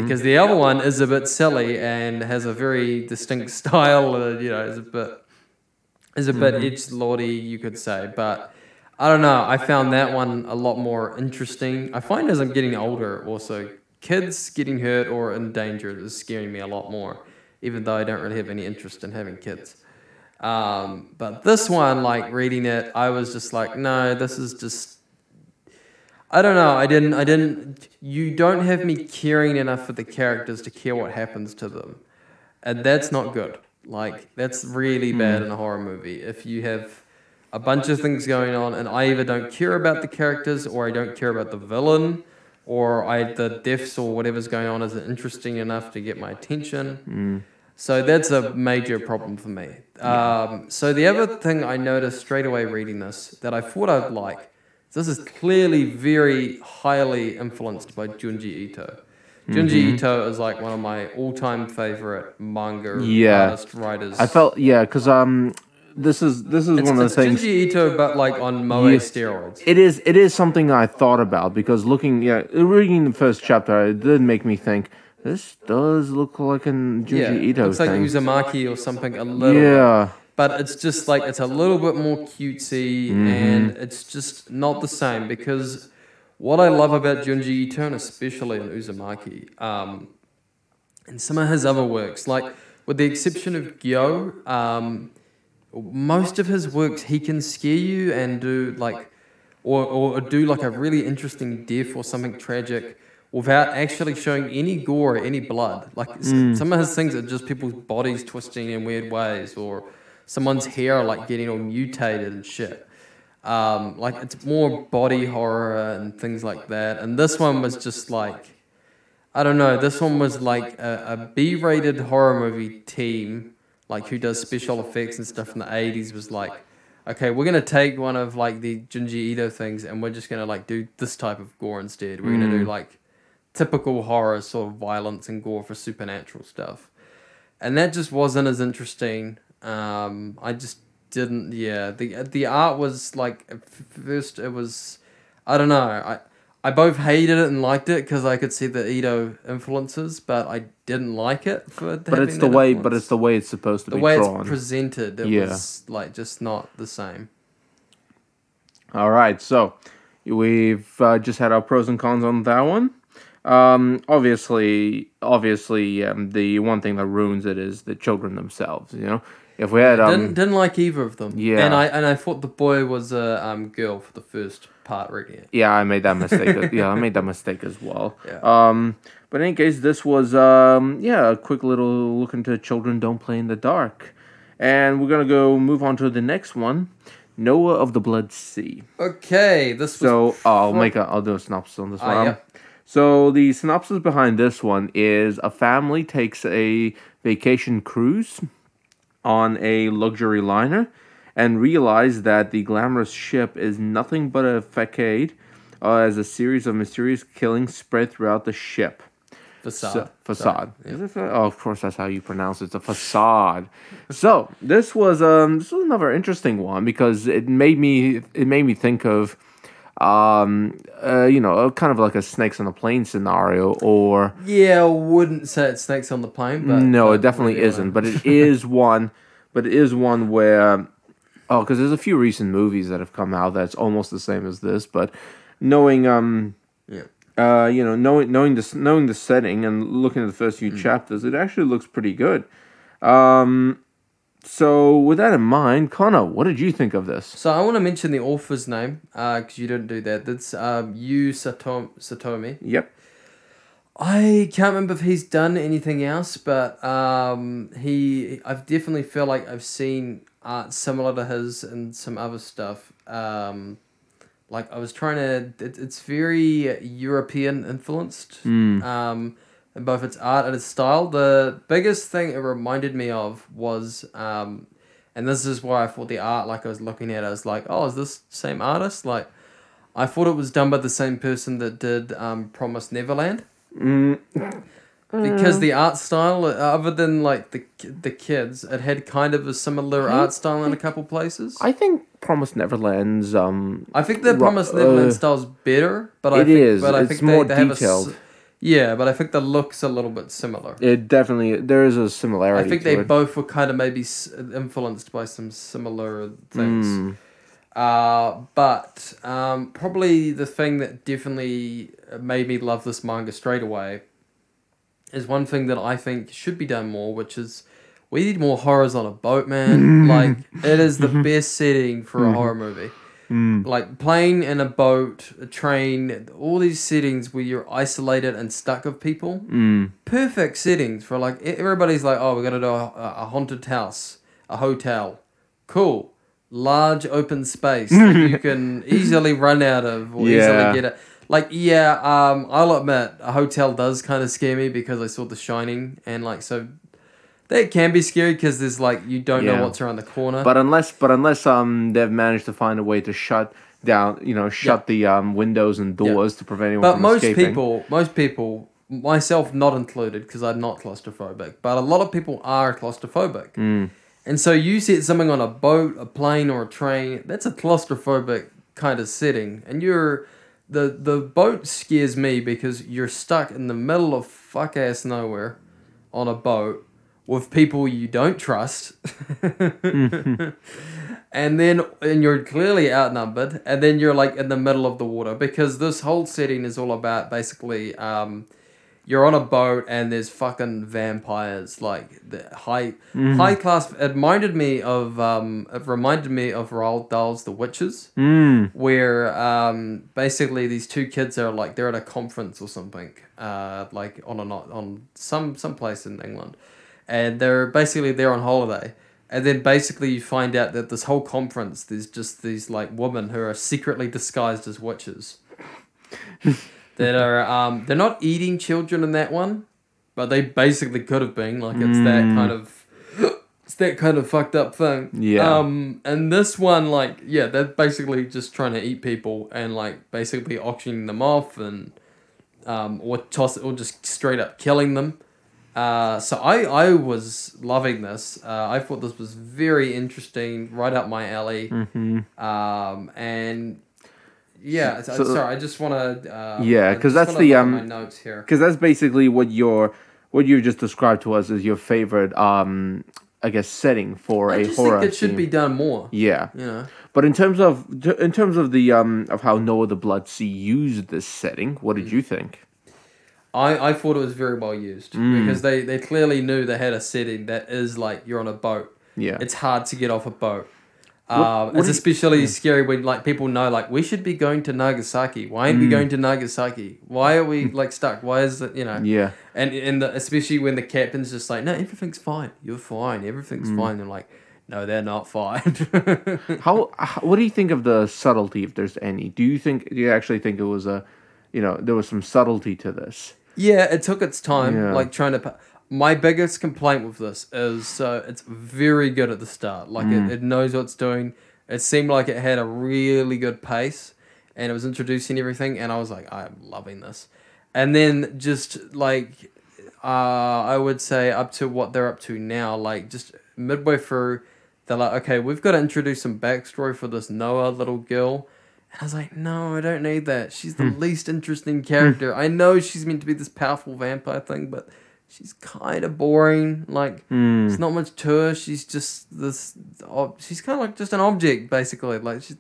Because the other one is a bit silly and has a very distinct style, uh, you know, is a bit is a bit edge lordy, you could say. But I don't know. I found that one a lot more interesting. I find as I'm getting older, also kids getting hurt or in danger is scaring me a lot more, even though I don't really have any interest in having kids. Um, but this one, like reading it, I was just like, no, this is just. I don't know. I didn't. I didn't. You don't have me caring enough for the characters to care what happens to them, and that's not good. Like that's really bad in a horror movie. If you have a bunch of things going on, and I either don't care about the characters, or I don't care about the villain, or I the deaths or whatever's going on isn't interesting enough to get my attention. So that's a major problem for me. Um, so the other thing I noticed straight away reading this that I thought I'd like, this is clearly very highly influenced by Junji Ito. Junji Ito is like one of my all-time favorite manga Yeah. artist writers. I felt yeah, because um, this is this is it's, one of the things. Junji Ito, but like on Moe Yeah. steroids. It is it is something I thought about because looking yeah reading the first chapter it did make me think this does look like an Junji yeah, Ito looks like. Uzumaki or something a little. bit. yeah, but it's just like it's a little bit more cutesy and it's just not the same because what I love about Junji Ito, and especially in Uzumaki, um, and some of his other works, like with the exception of Gyo, um, most of his works he can scare you and do like, or, or do like a really interesting death or something tragic without actually showing any gore or any blood. Like s- some of his things are just people's bodies twisting in weird ways or someone's hair like getting all mutated and shit. Um, like it's more body horror and things like that. And this one was just like, I don't know. This one was like a, a B-rated horror movie team, like who does special effects and stuff in the '80s, was like, okay, we're gonna take one of like the Junji Ito things, and we're just gonna like do this type of gore instead. We're gonna do like typical horror sort of violence and gore for supernatural stuff, and that just wasn't as interesting. Um, I just didn't. Yeah, the the art was like at first it was, I don't know. I I both hated it and liked it because I could see the Ito influences, but I didn't like it for. But it's the way. But it's the way it's supposed to the be way drawn. it's presented. It Yeah. was like just not the same. All right, so we've uh, just had our pros and cons on that one. Um, obviously, obviously, um, the one thing that ruins it is the children themselves. You know, if we had um, didn't didn't like either of them. yeah. and I and I thought the boy was a um girl for the first part it. yeah, I made that mistake. yeah, I made that mistake as well. Yeah. Um, but in any case, this was um, yeah, a quick little look into children don't play in the dark, and we're gonna go move on to the next one, Noah of the Blood Sea. Okay, this was So I'll make a I'll do a synopsis on this Ah, one. yep. So the synopsis behind this one is a family takes a vacation cruise on a luxury liner and realize that the glamorous ship is nothing but a facade uh, as a series of mysterious killings spread throughout the ship. facade. So, facade. Sorry. Is it fa- oh, of course, that's how you pronounce it. It's a facade. so this was um this was another interesting one because it made me it made me think of um uh, you know kind of like a snakes on a plane scenario or Yeah, I wouldn't say it's snakes on the plane, but no it definitely isn't but it is one but it is one where oh because there's a few recent movies that have come out that's almost the same as this but knowing um Yeah. uh, you know, knowing knowing the knowing the setting and looking at the first few Mm. chapters, it actually looks pretty good. Um, so with that in mind, Connor, what did you think of this? So I want to mention the author's name because you didn't do that. That's um, Yu Satom- Satomi. Yep. I can't remember if he's done anything else, but um, he I've definitely feel like I've seen art similar to his and some other stuff. Um, like I was trying to, it, it's very European influenced. Um, in both its art and its style. The biggest thing it reminded me of was, um, and this is why I thought the art, like I was looking at, it, I was like, oh, is this same artist? Like, I thought it was done by the same person that did um, Promise Neverland Mm, because the art style, uh, other than like the the kids, it had kind of a similar art style in a couple places. I, I think Promise Neverland's um, I think the Ro- Promise Neverland uh, style's better, but I think, is. But I It's think more they, they have a s- detailed. Yeah, but I think the look's a little bit similar. it definitely there is a similarity. I think they it. both were kind of maybe influenced by some similar things. Mm, Uh, but um, probably the thing that definitely made me love this manga straight away is one thing that I think should be done more, which is we need more horrors on a boat, man. like it is the best setting for a horror movie. Mm, Like plane and a boat, a train, all these settings where you're isolated and stuck with people mm, perfect settings for like everybody's like, oh, we're gonna do a, a haunted house, a hotel, cool, large open space that you can easily run out of or Yeah. easily get it. Like yeah, um, I'll admit a hotel does kind of scare me because I saw The Shining and like so. That can be scary because there's like you don't Yeah. know what's around the corner. but unless but unless um they've managed to find a way to shut down you know shut the um windows and doors to prevent anyone But from most escaping. people, most people, myself not included, because I'm not claustrophobic, but a lot of people are claustrophobic. Mm. And so you set something on a boat, a plane, or a train. That's a claustrophobic kind of setting, and you're the the boat scares me because you're stuck in the middle of fuck ass nowhere on a boat with people you don't trust. and then and you're clearly outnumbered and then you're like in the middle of the water because this whole setting is all about basically um you're on a boat and there's fucking vampires like the high high class it reminded me of um it reminded me of Roald Dahl's The Witches Mm. where um basically these two kids are like they're at a conference or something uh like on a not on some some place in England and they're basically there on holiday. And then basically you find out that this whole conference there's just these like women who are secretly disguised as witches. That are um they're not eating children in that one but they basically could have been. Like it's that Mm. kind of it's that kind of fucked up thing. Yeah. um and this one like yeah they're basically just trying to eat people and like basically auctioning them off and um or toss or just straight up killing them uh, so I, I was loving this. Uh, I thought this was very interesting, right up my alley. hmm Um, and yeah, so, So- sorry, I just want to. Uh, Yeah, because that's the, um, my notes here. Because that's basically what your what you just described to us is your favorite, um, I guess, setting for I a just horror. think it should theme. be done more. Yeah, You know, but in terms of in terms of the um of how Noah the Blood Sea used this setting, what Mm. did you think? I, I thought it was very well used Mm. because they, they clearly knew they had a setting that is like you're on a boat. Yeah, It's hard to get off a boat. What- Um, what it's you- especially scary when like people know like we should be going to Nagasaki. Why aren't we Mm. going to Nagasaki? Why are we like stuck? Why is it you know? yeah, And and the, especially when the captain's just like, no, everything's fine. You're fine. Everything's Mm. fine. They're like, no, they're not fine. how, how what do you think of the subtlety, if there's any? Do you think do you actually think it was a, you know, there was some subtlety to this? Yeah, it took its time. Yeah. Like trying to. pa- My biggest complaint with this is uh, it's very good at the start. Like Mm. it, it knows what it's doing. It seemed like it had a really good pace, and it was introducing everything. And I was like, I'm loving this. And then just like, uh, I would say up to what they're up to now, like just midway through, they're like, okay, we've got to introduce some backstory for this Noah little girl. And I was like, no, I don't need that. She's the least interesting character. I know she's meant to be this powerful vampire thing, but she's kind of boring. Like, Hmm. there's not much to her. She's just this. ob- She's kind of like just an object, basically. Like, she's.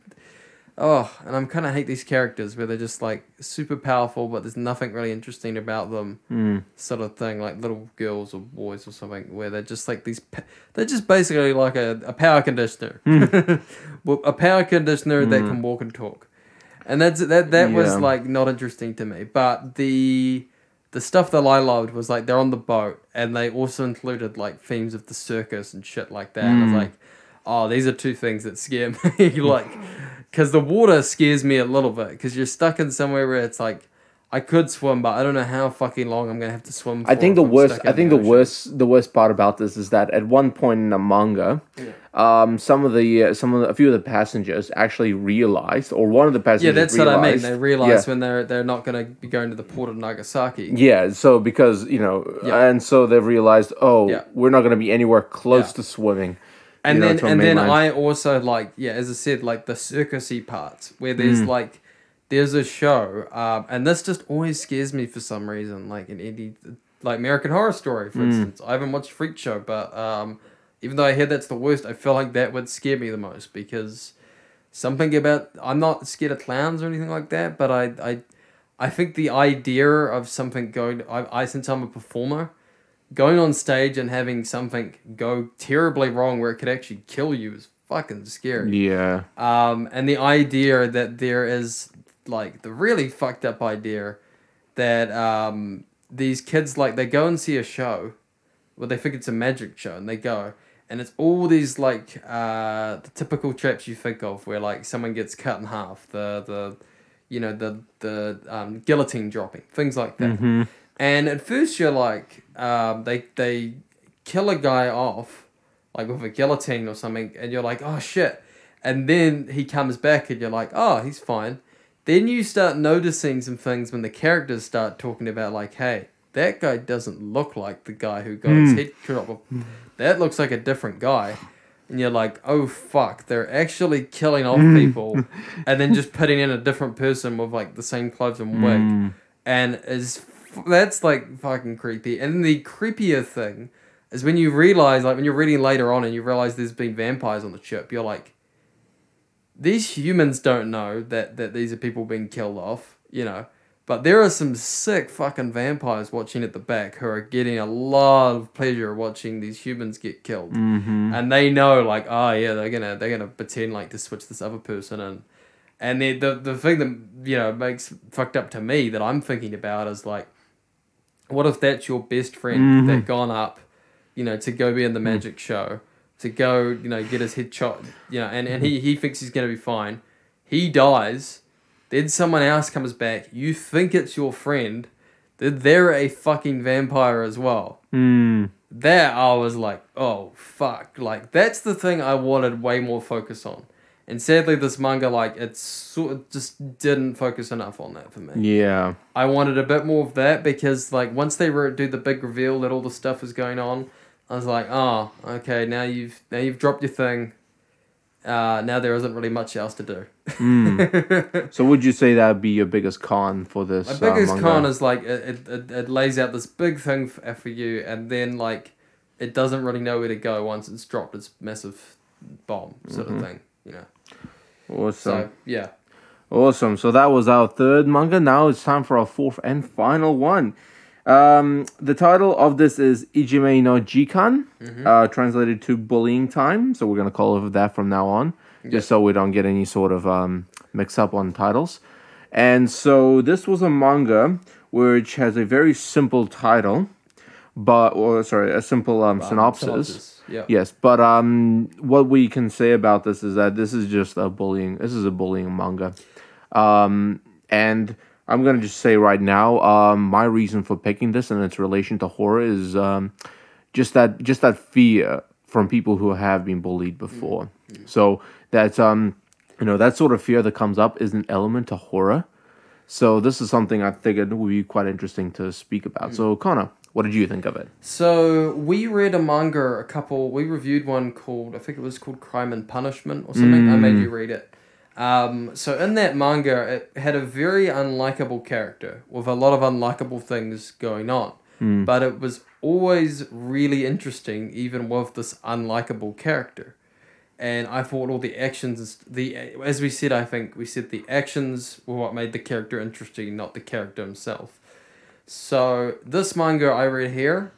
Oh, and I'm kind of hate these characters where they're just like super powerful, but there's nothing really interesting about them Hmm. sort of thing, like little girls or boys or something, where they're just like these. They're just basically like a, a power conditioner, well, a power conditioner that can walk and talk, and that's that. That was like not interesting to me. But the the stuff that I loved was like they're on the boat, and they also included like themes of the circus and shit like that. And I was Mm. like, oh, these are two things that scare me, like, because the water scares me a little bit, because you're stuck in somewhere where it's like. I could swim, but I don't know how fucking long I'm gonna have to swim. I for think the worst. I think the ocean. worst. The worst part about this is that at one point in the manga, um, some of the uh, some of the, a few of the passengers actually realized, or one of the passengers. Yeah, that's what I mean. realized- They realize yeah. when they're they're not gonna be going to the port of Nagasaki. Yeah, so because you know, Yeah. and so they've realized, oh, Yeah. we're not going to be anywhere close Yeah. to swimming. And you know, then and then. I also like yeah, as I said, like the circusy parts where there's Mm. like there's a show, um, and this just always scares me for some reason. Like in any like American Horror Story, for Mm. instance. I haven't watched Freak Show, but um, even though I hear that's the worst, I feel like that would scare me the most because something about I'm not scared of clowns or anything like that, but I I I think the idea of something going I, I since I'm a performer going on stage and having something go terribly wrong where it could actually kill you is fucking scary. Yeah, Um, and the idea that there is like the really fucked up idea that um, these kids like they go and see a show, well they think it's a magic show and they go and it's all these like uh, the typical traps you think of where like someone gets cut in half the the you know the the um, guillotine dropping things like that. Mhm. And at first you're like, um, they they kill a guy off, like with a guillotine or something, and you're like, oh shit. And then he comes back and you're like, oh, he's fine. Then you start noticing some things when the characters start talking about like, hey, that guy doesn't look like the guy who got his Hmm. head chopped off. That looks like a different guy. And you're like, oh fuck, they're actually killing off Hmm. people and then just putting in a different person with like the same clothes and wig Mm. and is that's like fucking creepy. And the creepier thing is when you realize, like when you're reading later on, and you realize there's been vampires on the ship. You're like, these humans don't know that that these are people being killed off, you know. But there are some sick fucking vampires watching at the back who are getting a lot of pleasure watching these humans get killed Mhm. and they know like oh yeah they're gonna they're gonna pretend like to switch this other person in and the the, the thing that you know makes fucked up to me that i'm thinking about is like what if that's your best friend Mhm. that gone up you know to go be in the magic show to go, you know, get his head shot, you know, and, and he, he thinks he's gonna be fine. He dies, then someone else comes back. You think it's your friend, then they're a fucking vampire as well. Mm. That I was like, oh fuck, like that's the thing I wanted way more focus on. And sadly, this manga like it's sort of just didn't focus enough on that for me. Yeah. I wanted a bit more of that because like once they were do the big reveal that all the stuff is going on, I was like, oh, okay, now you've now you've dropped your thing. Uh, now there isn't really much else to do. Mm. So would you say that would be your biggest con for this? My biggest uh, con is like it, it, it, it lays out this big thing for, for you, and then like it doesn't really know where to go once it's dropped its massive bomb sort Mm-hmm. of thing, know. awesome. So yeah, Awesome. So that was our third manga. Now it's time for our fourth and final one. Um, the title of this is Ijime no Jikan, uh, translated to Bullying Time. So we're going to call it that from now on, just so we don't get any sort of um, mix up on titles. And so this was a manga which has a very simple title, but, or sorry, a simple um, synopsis. Yeah. Yes, but um, what we can say about this is that this is just a bullying. This is a bullying manga, um, and I'm gonna just say right now, um, my reason for picking this and its relation to horror is um, just that just that fear from people who have been bullied before. So that's um, you know, that sort of fear that comes up is an element to horror. So this is something I figured would be quite interesting to speak about. So Connor, what did you think of it? So we read a manga, a couple. We reviewed one called I think it was called Crime and Punishment or something. I made you read it. Um, so in that manga, it had a very unlikable character with a lot of unlikable things going on. But it was always really interesting, even with this unlikable character. And I thought all the actions, the as we said, I think we said the actions were what made the character interesting, not the character himself. So this manga I read here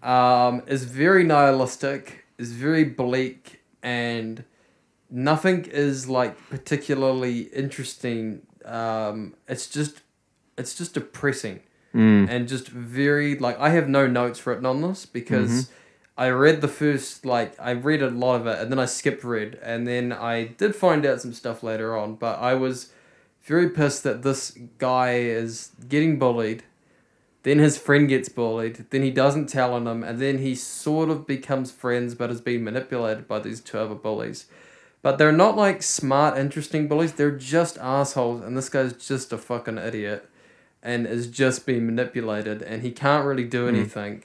um, is very nihilistic, is very bleak, and nothing is like particularly interesting. Um, it's just it's just depressing and just very like I have no notes written on this because I read the first like I read a lot of it and then I skipped read and then I did find out some stuff later on, but I was very pissed that this guy is getting bullied. Then his friend gets bullied. Then he doesn't tell on him, and then he sort of becomes friends, but is being manipulated by these two other bullies. But they're not like smart, interesting bullies. They're just assholes, and this guy's just a fucking idiot, and is just being manipulated, and he can't really do hmm. anything,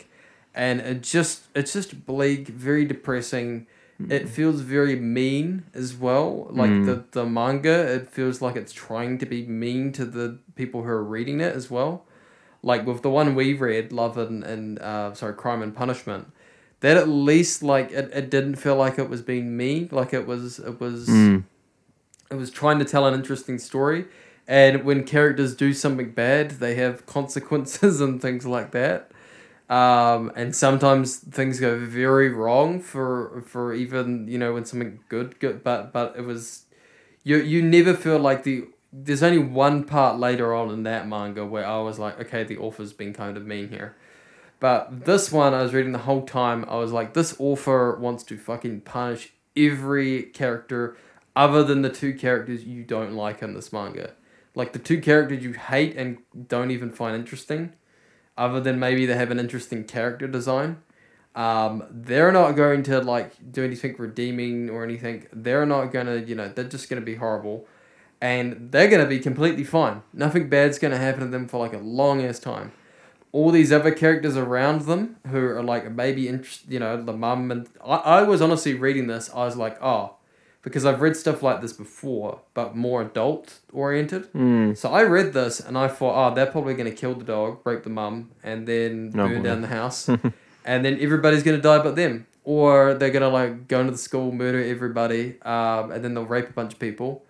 and it just it's just bleak, very depressing. Hmm. It feels very mean as well. Like hmm. the the manga, it feels like it's trying to be mean to the people who are reading it as well like with the one we read, Love and, and uh, sorry, Crime and Punishment, that at least like it, it didn't feel like it was being me, like it was it was it was trying to tell an interesting story. And when characters do something bad, they have consequences and things like that. Um, and sometimes things go very wrong for for even you know when something good good but but it was you you never feel like the there's only one part later on in that manga where I was like, okay, the author's been kind of mean here. But this one, I was reading the whole time. I was like, this author wants to fucking punish every character other than the two characters you don't like in this manga. Like the two characters you hate and don't even find interesting, other than maybe they have an interesting character design. Um, they're not going to like do anything redeeming or anything. They're not gonna, you know, they're just gonna be horrible and they're going to be completely fine. Nothing bad's going to happen to them for like a long ass time. All these other characters around them who are like maybe interest, you know, the mum and I, I was honestly reading this. I was like, oh, because I've read stuff like this before, but more adult oriented. So I read this and I thought, oh, they're probably going to kill the dog, rape the mum, and then No burn boy. down the house, and then everybody's going to die but them. Or they're going to like go into the school, murder everybody, um, and then they'll rape a bunch of people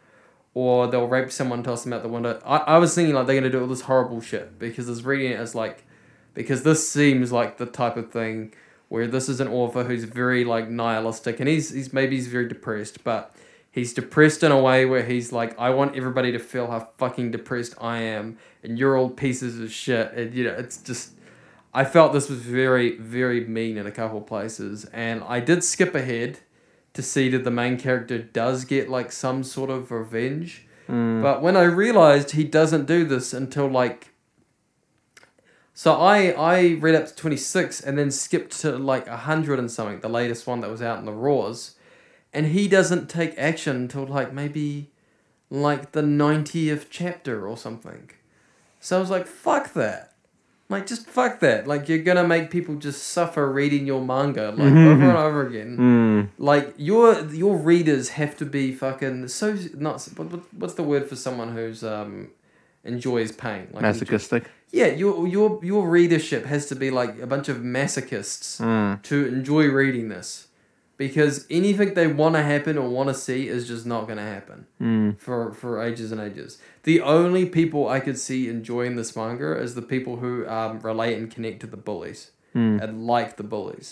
or they'll rape someone, toss them out the window. I, I was thinking like they're gonna do all this horrible shit because I was reading it as like because this seems like the type of thing where this is an author who's very like nihilistic and he's he's maybe he's very depressed, but he's depressed in a way where he's like, I want everybody to feel how fucking depressed I am and you're all pieces of shit and you know, it's just I felt this was very, very mean in a couple places and I did skip ahead to see that the main character does get like some sort of revenge. Mm. But when I realized he doesn't do this until like so I I read up to 26 and then skipped to like 100 and something, the latest one that was out in the Raws. And he doesn't take action until like maybe like the 90th chapter or something. So I was like, fuck that. Like just fuck that. Like you're gonna make people just suffer reading your manga like over and over again. Mm. Like your your readers have to be fucking so not what, what- what's the word for someone who's um enjoys pain like enjoy- Masochistic. yeah, your your your readership has to be like a bunch of masochists Mm. to enjoy reading this, because anything they want to happen or want to see is just not going to happen Mm. for for ages and ages. The only people I could see enjoying this manga is the people who um, relate and connect to the bullies Mm. and like the bullies.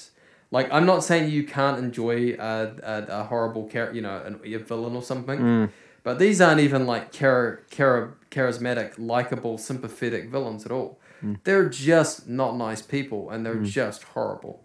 Like I'm not saying you can't enjoy a, a, a horrible char- you know an, a villain or something, Mm. but these aren't even like char- char- charismatic, likable, sympathetic villains at all. Hmm. They're just not nice people, and they're just horrible.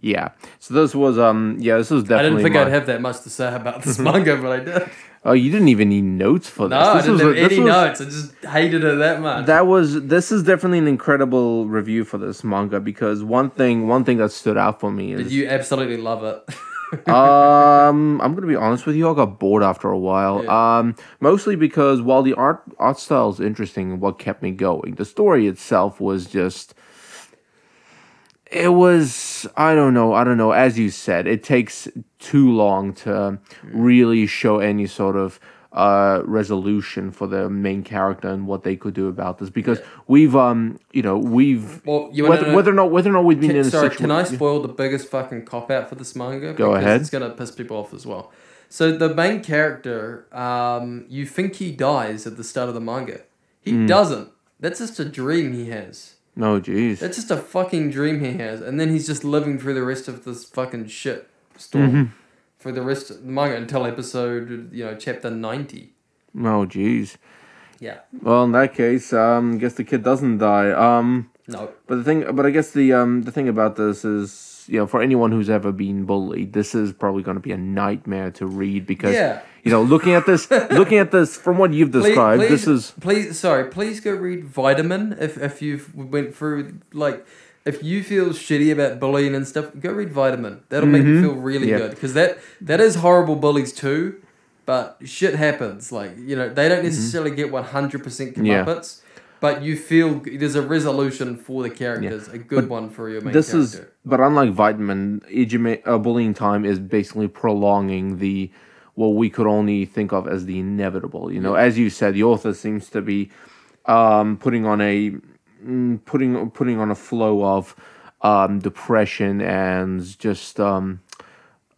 Yeah. So this was um yeah this was definitely. I didn't think my- I'd have that much to say about this manga, but I did. Oh, you didn't even need notes for this. No, this. I didn't was have this any was- notes. I just hated it that much. That was this is definitely an incredible review for this manga because one thing one thing that stood out for me is you absolutely love it. um I'm gonna be honest with you I got bored after a while Yeah. um mostly because while the art art style is interesting what kept me going the story itself was just it was I don't know I don't know as you said it takes too long to really show any sort of uh resolution for the main character and what they could do about this because we've um you know we've well, you whether, know- whether or not whether or not we've been Can, in a sorry, situation can I spoil the biggest fucking cop out for this manga? Go Because ahead. It's gonna piss people off as well. So the main character, um, you think he dies at the start of the manga. He Hmm. doesn't. That's just a dream he has. No jeez That's just a fucking dream he has, and then he's just living through the rest of this fucking shit storm Mm-hmm. for the rest of the manga until episode, you know, chapter ninety. oh jeez Yeah. well in that case um guess the kid doesn't die um No. But the thing, but I guess the um the thing about this is, you know, for anyone who's ever been bullied, this is probably going to be a nightmare to read because, Yeah. you know, looking at this, looking at this from what you've described, please, this is please. Sorry, please go read Vitamin if if you've went through like. If you feel shitty about bullying and stuff, go read Vitamin. That'll make you feel really Mm-hmm. Yeah. good because that that is horrible bullies too, but shit happens. Like you know, they don't necessarily get one hundred percent Mm-hmm. Yeah. But you feel there's a resolution for the characters, a good one for your main this character. is, but unlike Vitamin, ejima- uh, bullying time is basically prolonging the what we could only think of as the inevitable. You know, as you said, the author seems to be um, putting on a mm, putting putting on a flow of um, depression and just um,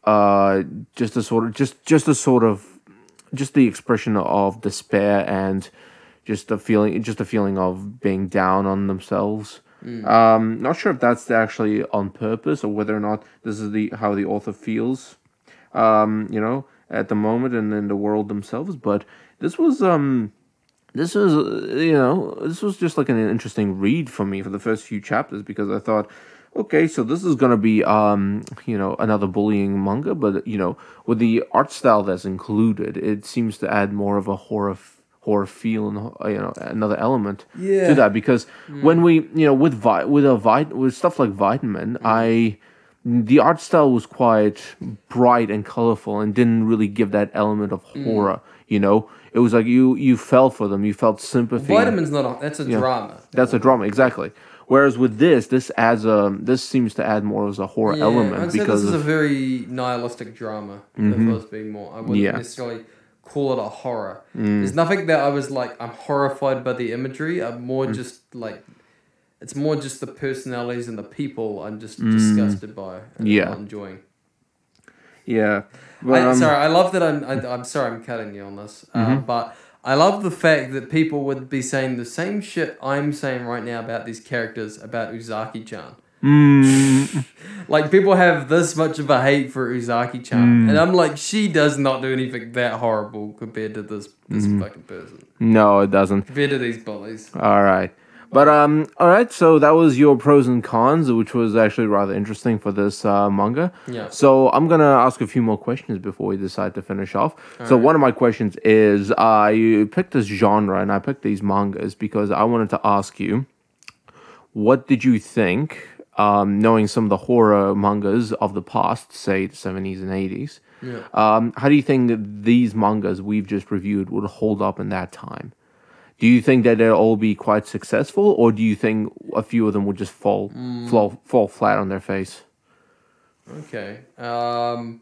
uh, just a sort of just just a sort of just the expression of despair and just a feeling just a feeling of being down on themselves. Um, not sure if that's actually on purpose or whether or not this is the how the author feels. Um, you know, at the moment and in the world themselves. But this was um, this was uh, you know this was just like an interesting read for me for the first few chapters because I thought. Okay, so this is gonna be um, you know, another bullying manga, but you know, with the art style that's included, it seems to add more of a horror f- horror feel and you know another element Yeah. to that. Because mm. when we you know with vi- with a vit- with stuff like vitamin mm. i the art style was quite bright and colorful and didn't really give that element of mm. horror you know? It was like you you felt for them. You felt sympathy. Vitamin's not a, that's a drama. that's a drama exactly. Whereas with this this adds a this seems to add more as a horror Yeah, element I'd because this is a very nihilistic drama. Was mm-hmm. being more, I wouldn't Yeah. necessarily call it a horror. There's nothing that I was like I'm horrified by the imagery. I'm more just like it's more just the personalities and the people I'm just disgusted by and Yeah. enjoying. yeah I, um, sorry, I love that I'm. I, I'm sorry, I'm cutting you on this, uh, but I love the fact that people would be saying the same shit I'm saying right now about these characters about Uzaki-chan. Mm, Like people have this much of a hate for Uzaki-chan, and I'm like, she does not do anything that horrible compared to this this fucking person, no it doesn't compared to these bullies. all right But um, all right. So that was your pros and cons, which was actually rather interesting for this uh, manga. Yeah. So I'm gonna ask a few more questions before we decide to finish off. so one of my questions is, I picked this genre and I picked these mangas because I wanted to ask you, what did you think, um, knowing some of the horror mangas of the past, say the 70s and 80s? Yeah. Um, how do you think that these mangas we've just reviewed would hold up in that time? Do you think that they'll all be quite successful, or do you think a few of them would just fall fall, fall flat on their face? Okay. Um,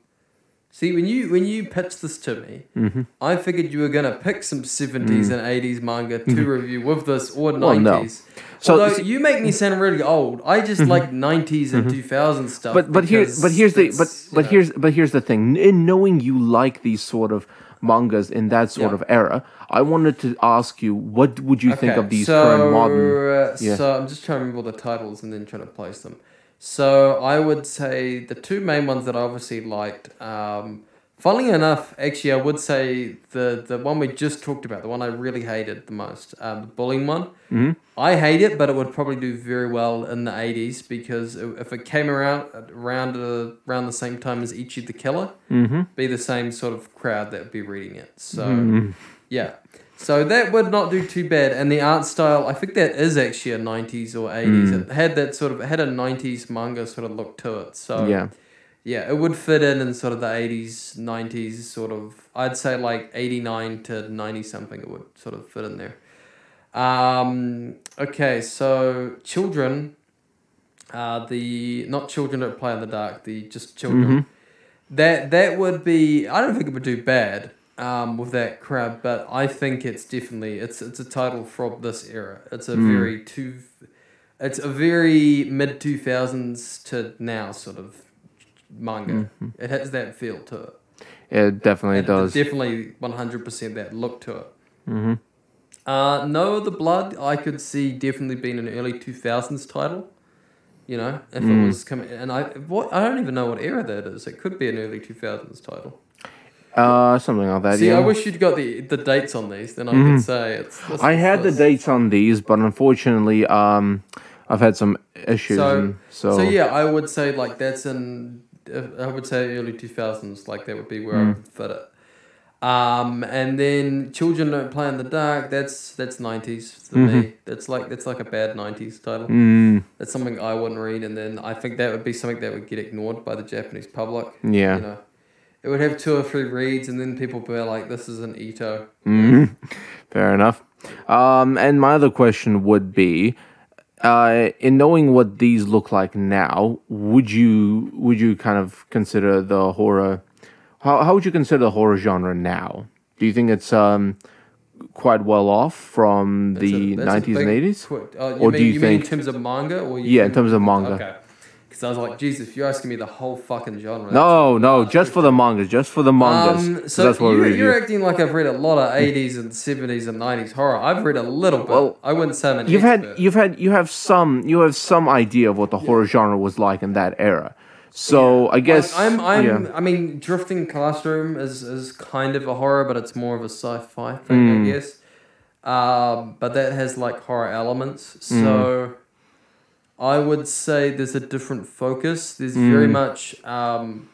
see, when you when you pitched this to me, Mm-hmm. I figured you were gonna pick some seventies and eighties manga to review with this or Mm. Well, no. So, Although Mm-hmm. you make me sound really old. I just like nineties and 2000s stuff. But but here but here's the but but know, here's but here's the thing. In knowing you like these sort of mangas in that sort Yeah. of era, I wanted to ask you what would you think of these so, current modern? uh, yeah. So I'm just trying to remember all the titles and then trying to place them. So I would say the two main ones that I obviously liked. Um, funnily enough, actually, I would say the the one we just talked about, the one I really hated the most, um, the bullying one. Mhm. I hate it, but it would probably do very well in the '80s because if it came around around uh, around the same time as Ichi the Killer, Mm-hmm. be the same sort of crowd that would be reading it. So. Mm. Yeah. So that would not do too bad. And the art style, I think that is actually a 90s or 80s. Mm. It had that sort of, it had a 90s manga sort of look to it. So Yeah. yeah, it would fit in in sort of the 80s, 90s sort of, I'd say like 89 to 90 something, it would sort of fit in there. Um, okay, so children, uh, the, not children that play in the dark, the just children. Mhm. That that would be. I don't think it would do bad um, with that crowd, but I think it's definitely it's it's a title from this era. It's a Mm. very two, it's a very mid two thousands to now sort of manga. It has that feel to it. It definitely And does. Definitely one hundred percent that look to it. mm-hmm. Uh, no, the blood I could see definitely being an early two thousands title. You know, if Mm. it was coming, and I what I don't even know what era that is. It could be an early two thousands title. Uh, something like that. See, yeah. I wish you'd got the the dates on these. Then I Mhm. could say it's. this I had the dates on these, but unfortunately, um, I've had some issues. So- and so, So yeah, I would say like that's in. uh, I would say early two thousands. Like that would be where I Mm. would fit it. Um, and then children don't play in the dark. That's that's nineties for Mm-hmm. me. That's like that's like a bad nineties title. Mm, That's something I wouldn't read, and then I think that would be something that would get ignored by the Japanese public. yeah. You know, it would have two or three reads, and then people be like, "This is an Ito." Mhm. Fair enough. Um, and my other question would be, uh, in knowing what these look like now, would you would you kind of consider the horror? How how would you consider the horror genre now? Do you think it's um quite well off from That's the nineties and eighties? Uh, Or mean do you you mean in terms of manga, or you Yeah, in terms of manga. Okay. Because I was like, Jesus, if you're asking me the whole fucking genre. No, no, just for the mangas, just for the mangas. Um, so that's what we you're, you're acting like I've read a lot of 80s and 70s and 90s horror. I've read a little bit. Well, I wouldn't say I'm You've expert. had you've had you have some you have some idea of what the horror genre was like in that era. So I guess Like, I'm, I'm, yeah. I mean, Drifting Classroom is, is kind of a horror, but it's more of a sci-fi thing, Mm. I guess. Um, but that has like horror elements. So I would say there's a different focus. There's very Mm. much. Um,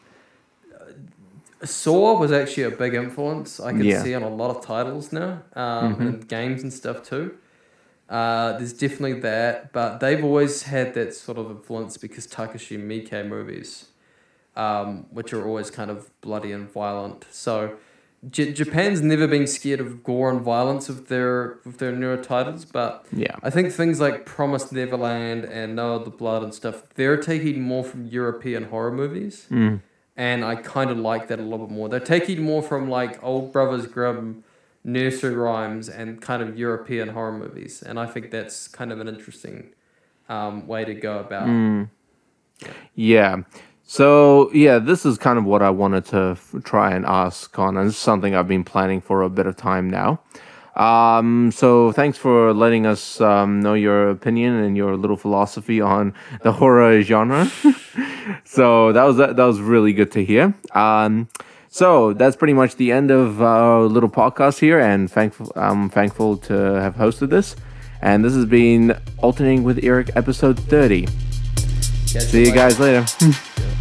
Saw was actually a big influence. I can Yeah. see on a lot of titles now, um, and games and stuff too. Uh, there's definitely that, but they've always had that sort of influence because Takashi Miike movies, um, which are always kind of bloody and violent. So J- Japan's never been scared of gore and violence with their with their newer titles, but yeah. I think things like Promised Neverland and Noah the Blood and stuff, they're taking more from European horror movies. Mm. And I kind of like that a little bit more. They're taking more from like old Brothers Grimm, nursery rhymes, and kind of European horror movies. And I think that's kind of an interesting um, way to go about. Mm. Yeah. So yeah, this is kind of what I wanted to f- try and ask Connor. This is something I've been planning for a bit of time now. Um, so thanks for letting us um, know your opinion and your little philosophy on the horror genre. so that was that was really good to hear. Um, so that's pretty much the end of our little podcast here, and thankful I'm thankful to have hosted this. And this has been Alternating with Eric, episode 30. Catch See you later. guys later.